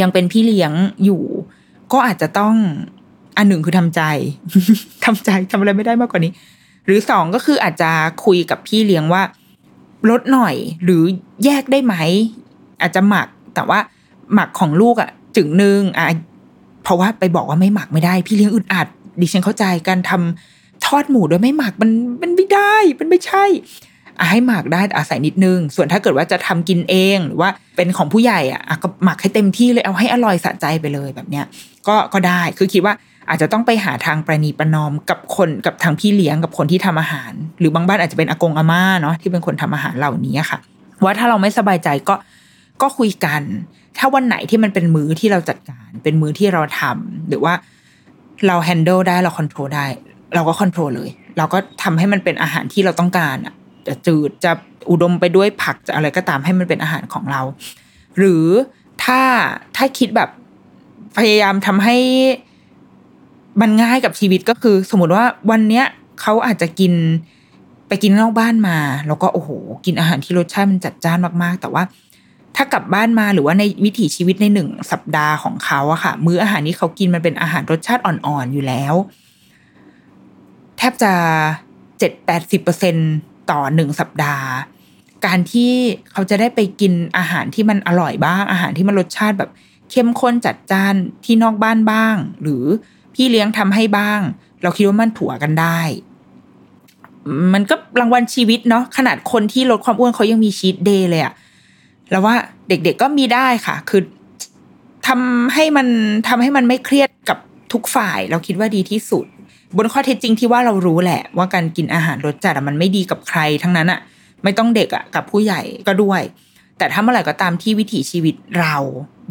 ยังเป็นพี่เลี้ยงอยู่ ก็อาจจะต้องอันหนึ่งคือทำใจทำใจทำอะไรไม่ได้มากกว่านี้ หรือสองก็คืออาจจะคุยกับพี่เลี้ยงว่าลดหน่อย หรือแยกได้ไหม อาจจะหมัก แต่ว่าหมักของลูกอะ่ะจึงหนึ่งอะเพราะว่าไปบอกว่าไม่หมักไม่ได้ พี่เลี้ยงอึดอัดดิฉันเข้าใจการทำทอดหมูโดยไม่หมักมันมันไม่ได้ มันไม่ใช่ ให้หมักได้อาศัยนิดนึง ส่วนถ้าเกิดว่าจะทำกินเองหรือว่าเป็นของผู้ใหญ่อะก็หมักให้เต็มที่เลยเอาให้อร่อยสะใจไปเลยแบบเนี้ยก็ก็ได้คือคิดว่าอาจจะต้องไปหาทางประนีประนอมกับคนกับทางพี่เลี้ยงกับคนที่ทำอาหาร หรือบางบ้านอาจจะเป็นอากงอาม่าเนาะที่เป็นคนทำอาหารเหล่านี้ค่ะ ว่าถ้าเราไม่สบายใจก็ก็คุยกัน ถ้าวันไหนที่มันเป็นมื้อที่เราจัดการ เป็นมื้อที่เราทำหรือว่าเราแฮนเดิลได้เราคอนโทรลได้ เราก็คอนโทรลเลย เราก็ทำให้มันเป็นอาหารที่เราต้องการอะ จะจืดจะอุดมไปด้วยผักจะอะไรก็ตามให้มันเป็นอาหารของเรา หรือถ้าถ้าคิดแบบพยายามทำให้มันง่ายกับชีวิตก็คือ สมมติว่าวันเนี้ยเขาอาจจะกินไปกินนอกบ้านมา แล้วก็โอ้โหกินอาหารที่รสชาติมันจัดจ้านมากๆ แต่ว่า ถ้ากลับบ้านมาหรือว่าในวิถีชีวิตในหนึ่งสัปดาห์ของเขาอะค่ะ มื้ออาหารที่เขากินมันเป็นอาหารรสชาติอ่อนๆอยู่แล้ว แทบจะเจ็ดแปดสิบเปอร์เซ็นต่ ต่อหนึ่งสัปดาห์ การที่เขาจะได้ไปกินอาหารที่มันอร่อยบ้าง อาหารที่มันรสชาติแบบเข้มข้นจัดจ้านที่นอกบ้านบ้าง หรือพี่เลี้ยงทำให้บ้าง เราคิดว่ามันถั่วกันได้ มันก็รางวัลชีวิตเนาะขนาดคนที่ลดความอ้วนเขายังมีชีตเดย์เลยอะแล้วว่าเด็กๆก็มีได้ค่ะ คือทำให้มันทำให้มันไม่เครียดกับทุกฝ่าย เราคิดว่าดีที่สุด บนข้อเท็จจริงที่ว่าเรารู้แหละ ว่าการกินอาหารรสจัดมันไม่ดีกับใครทั้งนั้นอะไม่ต้องเด็กอะกับผู้ใหญ่ก็ด้วย แต่ถ้าเมื่อไหร่ก็ตามที่วิถีชีวิตเรา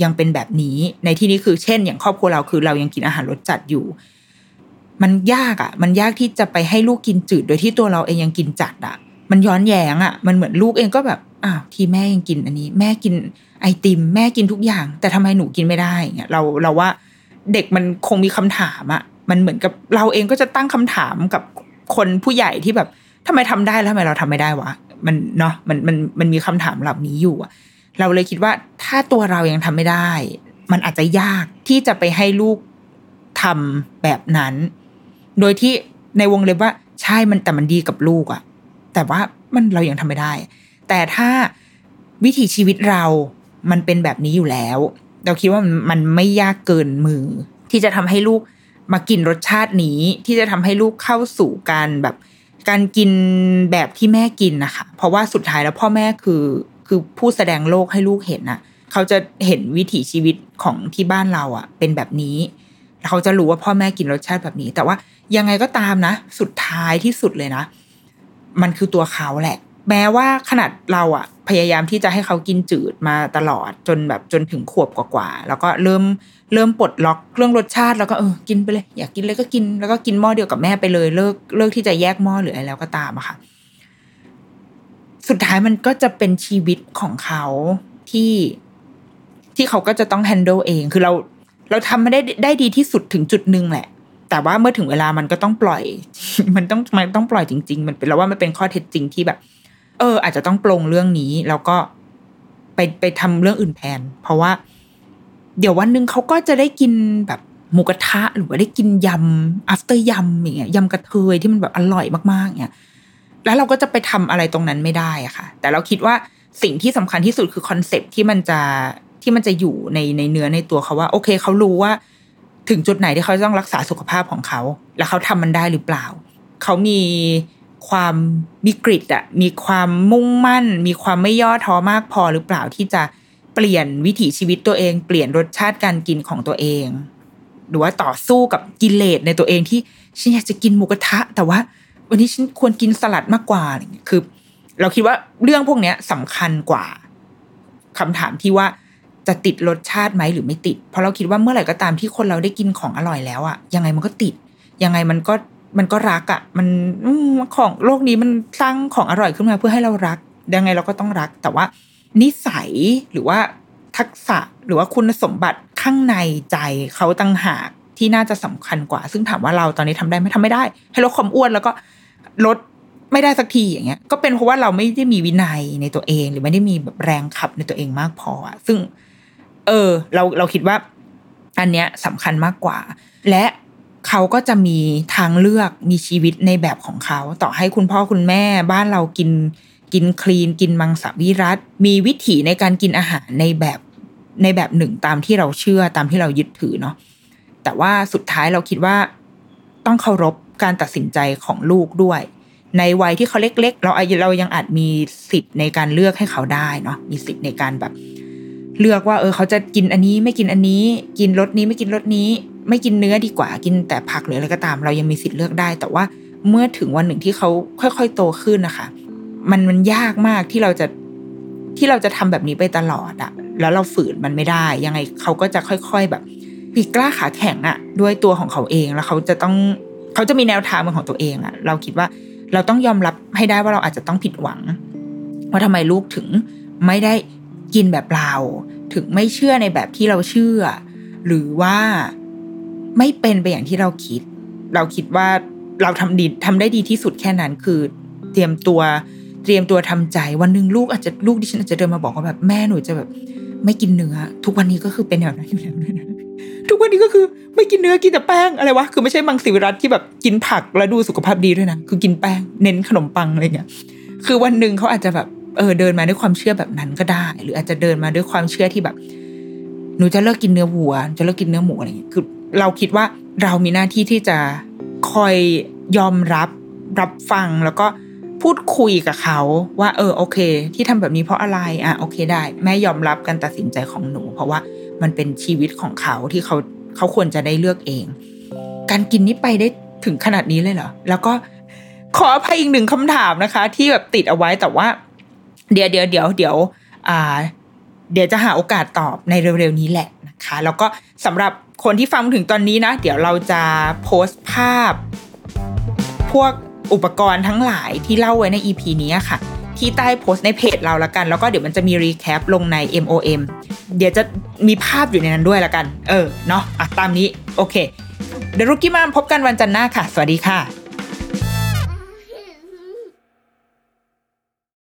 ยังเป็นแบบนี้ ในที่นี้คือเช่น อย่างครอบครัวเราคือเรายังกินอาหารรสจัดอยู่ มันยากอะมันยากที่จะไปให้ลูกกินจืด โดยที่ตัวเราเองยังกินจัดอะมันย้อนแย้งอะมันเหมือนลูกเองก็แบบอ้าวที่แม่ยังกินอันนี้ แม่กินไอติม แม่กินทุกอย่าง แต่ทำไมหนูกินไม่ได้เงี้ยเราเราว่าเด็กมันคงมีคำถามอะ มันเหมือนกับเราเองก็จะตั้งคำถามกับคนผู้ใหญ่ที่แบบทำไมทำได้แล้วทำไมเราทำไม่ได้วะมันเนาะมันมันมันมีคำถามเหล่านี้อยู่อะเราเลยคิดว่าถ้าตัวเรายังทำไม่ได้ มันอาจจะยากที่จะไปให้ลูกทำแบบนั้น โดยที่ในวงเล็บว่าใช่มันแต่มันดีกับลูกอะแต่ว่ามันเรายังทำไม่ได้ แต่ถ้าวิถีชีวิตเรามันเป็นแบบนี้อยู่แล้ว เราคิดว่ามันมันไม่ยากเกินมือ ที่จะทำให้ลูก มากินรสชาตินี้ที่จะทำให้ลูกเข้าสู่การแบบการกินแบบที่แม่กินนะคะ เพราะว่าสุดท้ายแล้วพ่อแม่คือคือผู้แสดงโลกให้ลูกเห็นนะเขาจะเห็นวิถีชีวิตของที่บ้านเราอะเป็นแบบนี้เขาจะรู้ว่าพ่อแม่กินรสชาติแบบนี้ แต่ว่ายังไงก็ตามนะ สุดท้ายที่สุดเลยนะ มันคือตัวเขาแหละ แม้ว่าขนาดเราอะพยายามที่จะให้เขากินจืดมาตลอดจนแบบจนถึงขวบกว่าๆแล้วก็เริ่ม เริ่มปลดล็อกเรื่องรสชาติแล้วก็เออกินไปเลย อยากกินเลยก็กินแล้วก็กินหม้อเดียวกับแม่ไปเลย เลิกเลิกที่จะแยกหม้อหรืออะไรแล้วก็ตามอะค่ะ สุดท้ายมันก็จะเป็นชีวิตของเขาที่ที่เขาก็จะต้องแฮนด์ลเอง คือเราเราทำไม่ได้ได้ดีที่สุดถึงจุดหนึ่งแหละ แต่ว่าเมื่อถึงเวลามันก็ต้องปล่อย มันต้องมันต้องปล่อยจริง ๆ มันเป็นแล้วว่ามันเป็นข้อเท็จจริงที่แบบ เออ อาจจะต้องปลงเรื่องนี้แล้วก็ไปไปทำเรื่องอื่นแทนเพราะว่า เดี๋ยววันหนึ่งเขาก็จะได้กินแบบหมูกระทะหรือว่าได้กินยำ after ยำอย่างเงี้ยยำกระเทยที่มันแบบอร่อยมากๆเนี่ยแล้วเราก็จะไปทำอะไรตรงนั้นไม่ได้อะค่ะ แต่เราคิดว่าสิ่งที่สำคัญที่สุดคือคอนเซปที่มันจะที่มันจะอยู่ในในเนื้อในตัวเขาว่า โอเคเขารู้ว่า ถึงจุดไหนที่เขาต้องรักษาสุขภาพของเขา แล้วเขาทำมันได้หรือเปล่า เขามีความมีกริดอะมีความมุ่งมั่น มีความไม่ย่อท้อมากพอหรือเปล่าที่จะ เปลี่ยนวิถีชีวิตตัวเอง เปลี่ยนรสชาติการกินของตัวเอง หรือว่าต่อสู้กับกิเลสในตัวเองที่ฉันอยากจะกินหมูกระทะ แต่ว่าวันนี้ฉันควรกินสลัดมากกว่าอะไรเงี้ยคือ เราคิดว่าเรื่องพวกนี้สำคัญกว่าคำถามที่ว่าจะติดรสชาติไหมหรือไม่ติด เพราะเราคิดว่าเมื่อไหร่ก็ตามที่คนเราได้กินของอร่อยแล้วอะยังไงมันก็ติด ยังไงมันก็มันก็รักอะมันของโลกนี้มันสร้างของอร่อยขึ้นมาเพื่อให้เรารักยังไงเราก็ต้องรัก แต่ว่า นิสัยหรือว่าทักษะหรือว่าคุณสมบัติข้างในใจเขาตั้งหากที่น่าจะสำคัญกว่า ซึ่งถามว่าเราตอนนี้ทำได้ไหมทำไม่ได้ ให้ลดความอ้วนแล้วก็ลดไม่ได้สักทีอย่างเงี้ย ก็เป็นเพราะว่าเราไม่ได้มีวินัยในตัวเอง หรือไม่ได้มีแบบแรงขับในตัวเองมากพออะซึ่ง เออ เราเราคิดว่า อันเนี้ยสำคัญมากกว่า และเขาก็จะมีทางเลือกมีชีวิตในแบบของเขา ต่อให้คุณพ่อคุณแม่บ้านเรากิน กินคลีน กินมังสวิรัต มีวิถีในการกินอาหารในแบบในแบบหนึ่งตามที่เราเชื่อตามที่เรายึดถือเนาะแต่ว่าสุดท้ายเราคิดว่าต้องเคารพการตัดสินใจของลูกด้วย ในวัยที่เขาเล็ก ๆ เราเรายังอาจมีสิทธิ์ในการเลือกให้เขาได้เนาะมีสิทธิ์ในการแบบ เลือกว่า เออ เขาจะกินอันนี้ไม่กินอันนี้ กินรสนี้ไม่กินรสนี้ ไม่กินเนื้อดีกว่ากินแต่ผักหรืออะไรก็ตาม เรายังมีสิทธิ์เลือกได้ แต่ว่าเมื่อถึงวันหนึ่งที่เขาค่อย ๆ โตขึ้นนะคะ มันมันยากมากที่เราจะที่เราจะทำแบบนี้ไปตลอดอะแล้วเราฝืนมันไม่ได้ ยังไงเขาก็จะค่อย ๆแบบปีกล้าขาแข็งอะด้วยตัวของเขาเองแล้วเขาจะต้องเขาจะมีแนวทางของตัวเองอะเราคิดว่าเราต้องยอมรับให้ได้ว่าเราอาจจะต้องผิดหวังว่าทำไมลูกถึงไม่ได้กินแบบเราถึงไม่เชื่อในแบบที่เราเชื่อ หรือว่าไม่เป็นไปอย่างที่เราคิด เราคิดว่าเราทำดีทำได้ดีที่สุดแค่นั้นคือเตรียมตัว เตรียมตัวทำใจวันหนึ่งลูกอาจจะลูกดิฉันอาจจะเดินมาบอกว่าแบบแม่หนูจะแบบ ไม่กินเนื้อ ทุกวันนี้ก็คือเป็นแบบนั้นอยู่แล้วนะทุกวันนี้ก็คือไม่กินเนื้อกินแต่แป้งอะไรวะคือไม่ใช่มังสวิรัตที่แบบกินผักแล้วดูสุขภาพดีด้วยนะคือกินแป้งเน้นขนมปังอะไรเงี้ยคือวันหนึ่งเขาอาจจะแบบเออเดินมาด้วยความเชื่อแบบนั้นก็ได้ หรืออาจจะเดินมาด้วยความเชื่อที่แบบ หนูจะเลิกกินเนื้อวัวจะเลิกกินเนื้อหมูอะไรเงี้ยคือ เราคิดว่าเรามีหน้าที่ที่จะคอยยอมรับรับฟังแล้วก็ พูดคุยกับเขาว่า เออโอเค ที่ทำแบบนี้เพราะอะไรอะโอเคได้ แม่ยอมรับการตัดสินใจของหนู เพราะว่ามันเป็นชีวิตของเขาที่เขาเขาควรจะได้เลือกเอง การกินนี้ไปได้ถึงขนาดนี้เลยเหรอแล้วก็ขออภัยอีกหนึ่งคำถามนะคะ ที่แบบติดเอาไว้แต่ว่า เดี๋ยวเดี๋ยวเดี๋ยวเดี๋ยวอ่า เดี๋ยวจะหาโอกาสตอบในเร็วๆนี้แหละนะคะ แล้วก็สำหรับคนที่ฟังถึงตอนนี้นะ เดี๋ยวเราจะโพสต์ภาพ พวก อุปกรณ์ทั้งหลายที่เล่าไว้ใน EP นี้ค่ะที่ใต้โพสต์ในเพจเราละกัน แล้วก็เดี๋ยวมันจะมีรีแคปลงใน MOM เดี๋ยวจะมีภาพอยู่ในนั้นด้วยละกัน เออ เนาะอะตามนี้ โอเค เดรุกี้มามพบกันวันจันทร์หน้าค่ะ สวัสดีค่ะ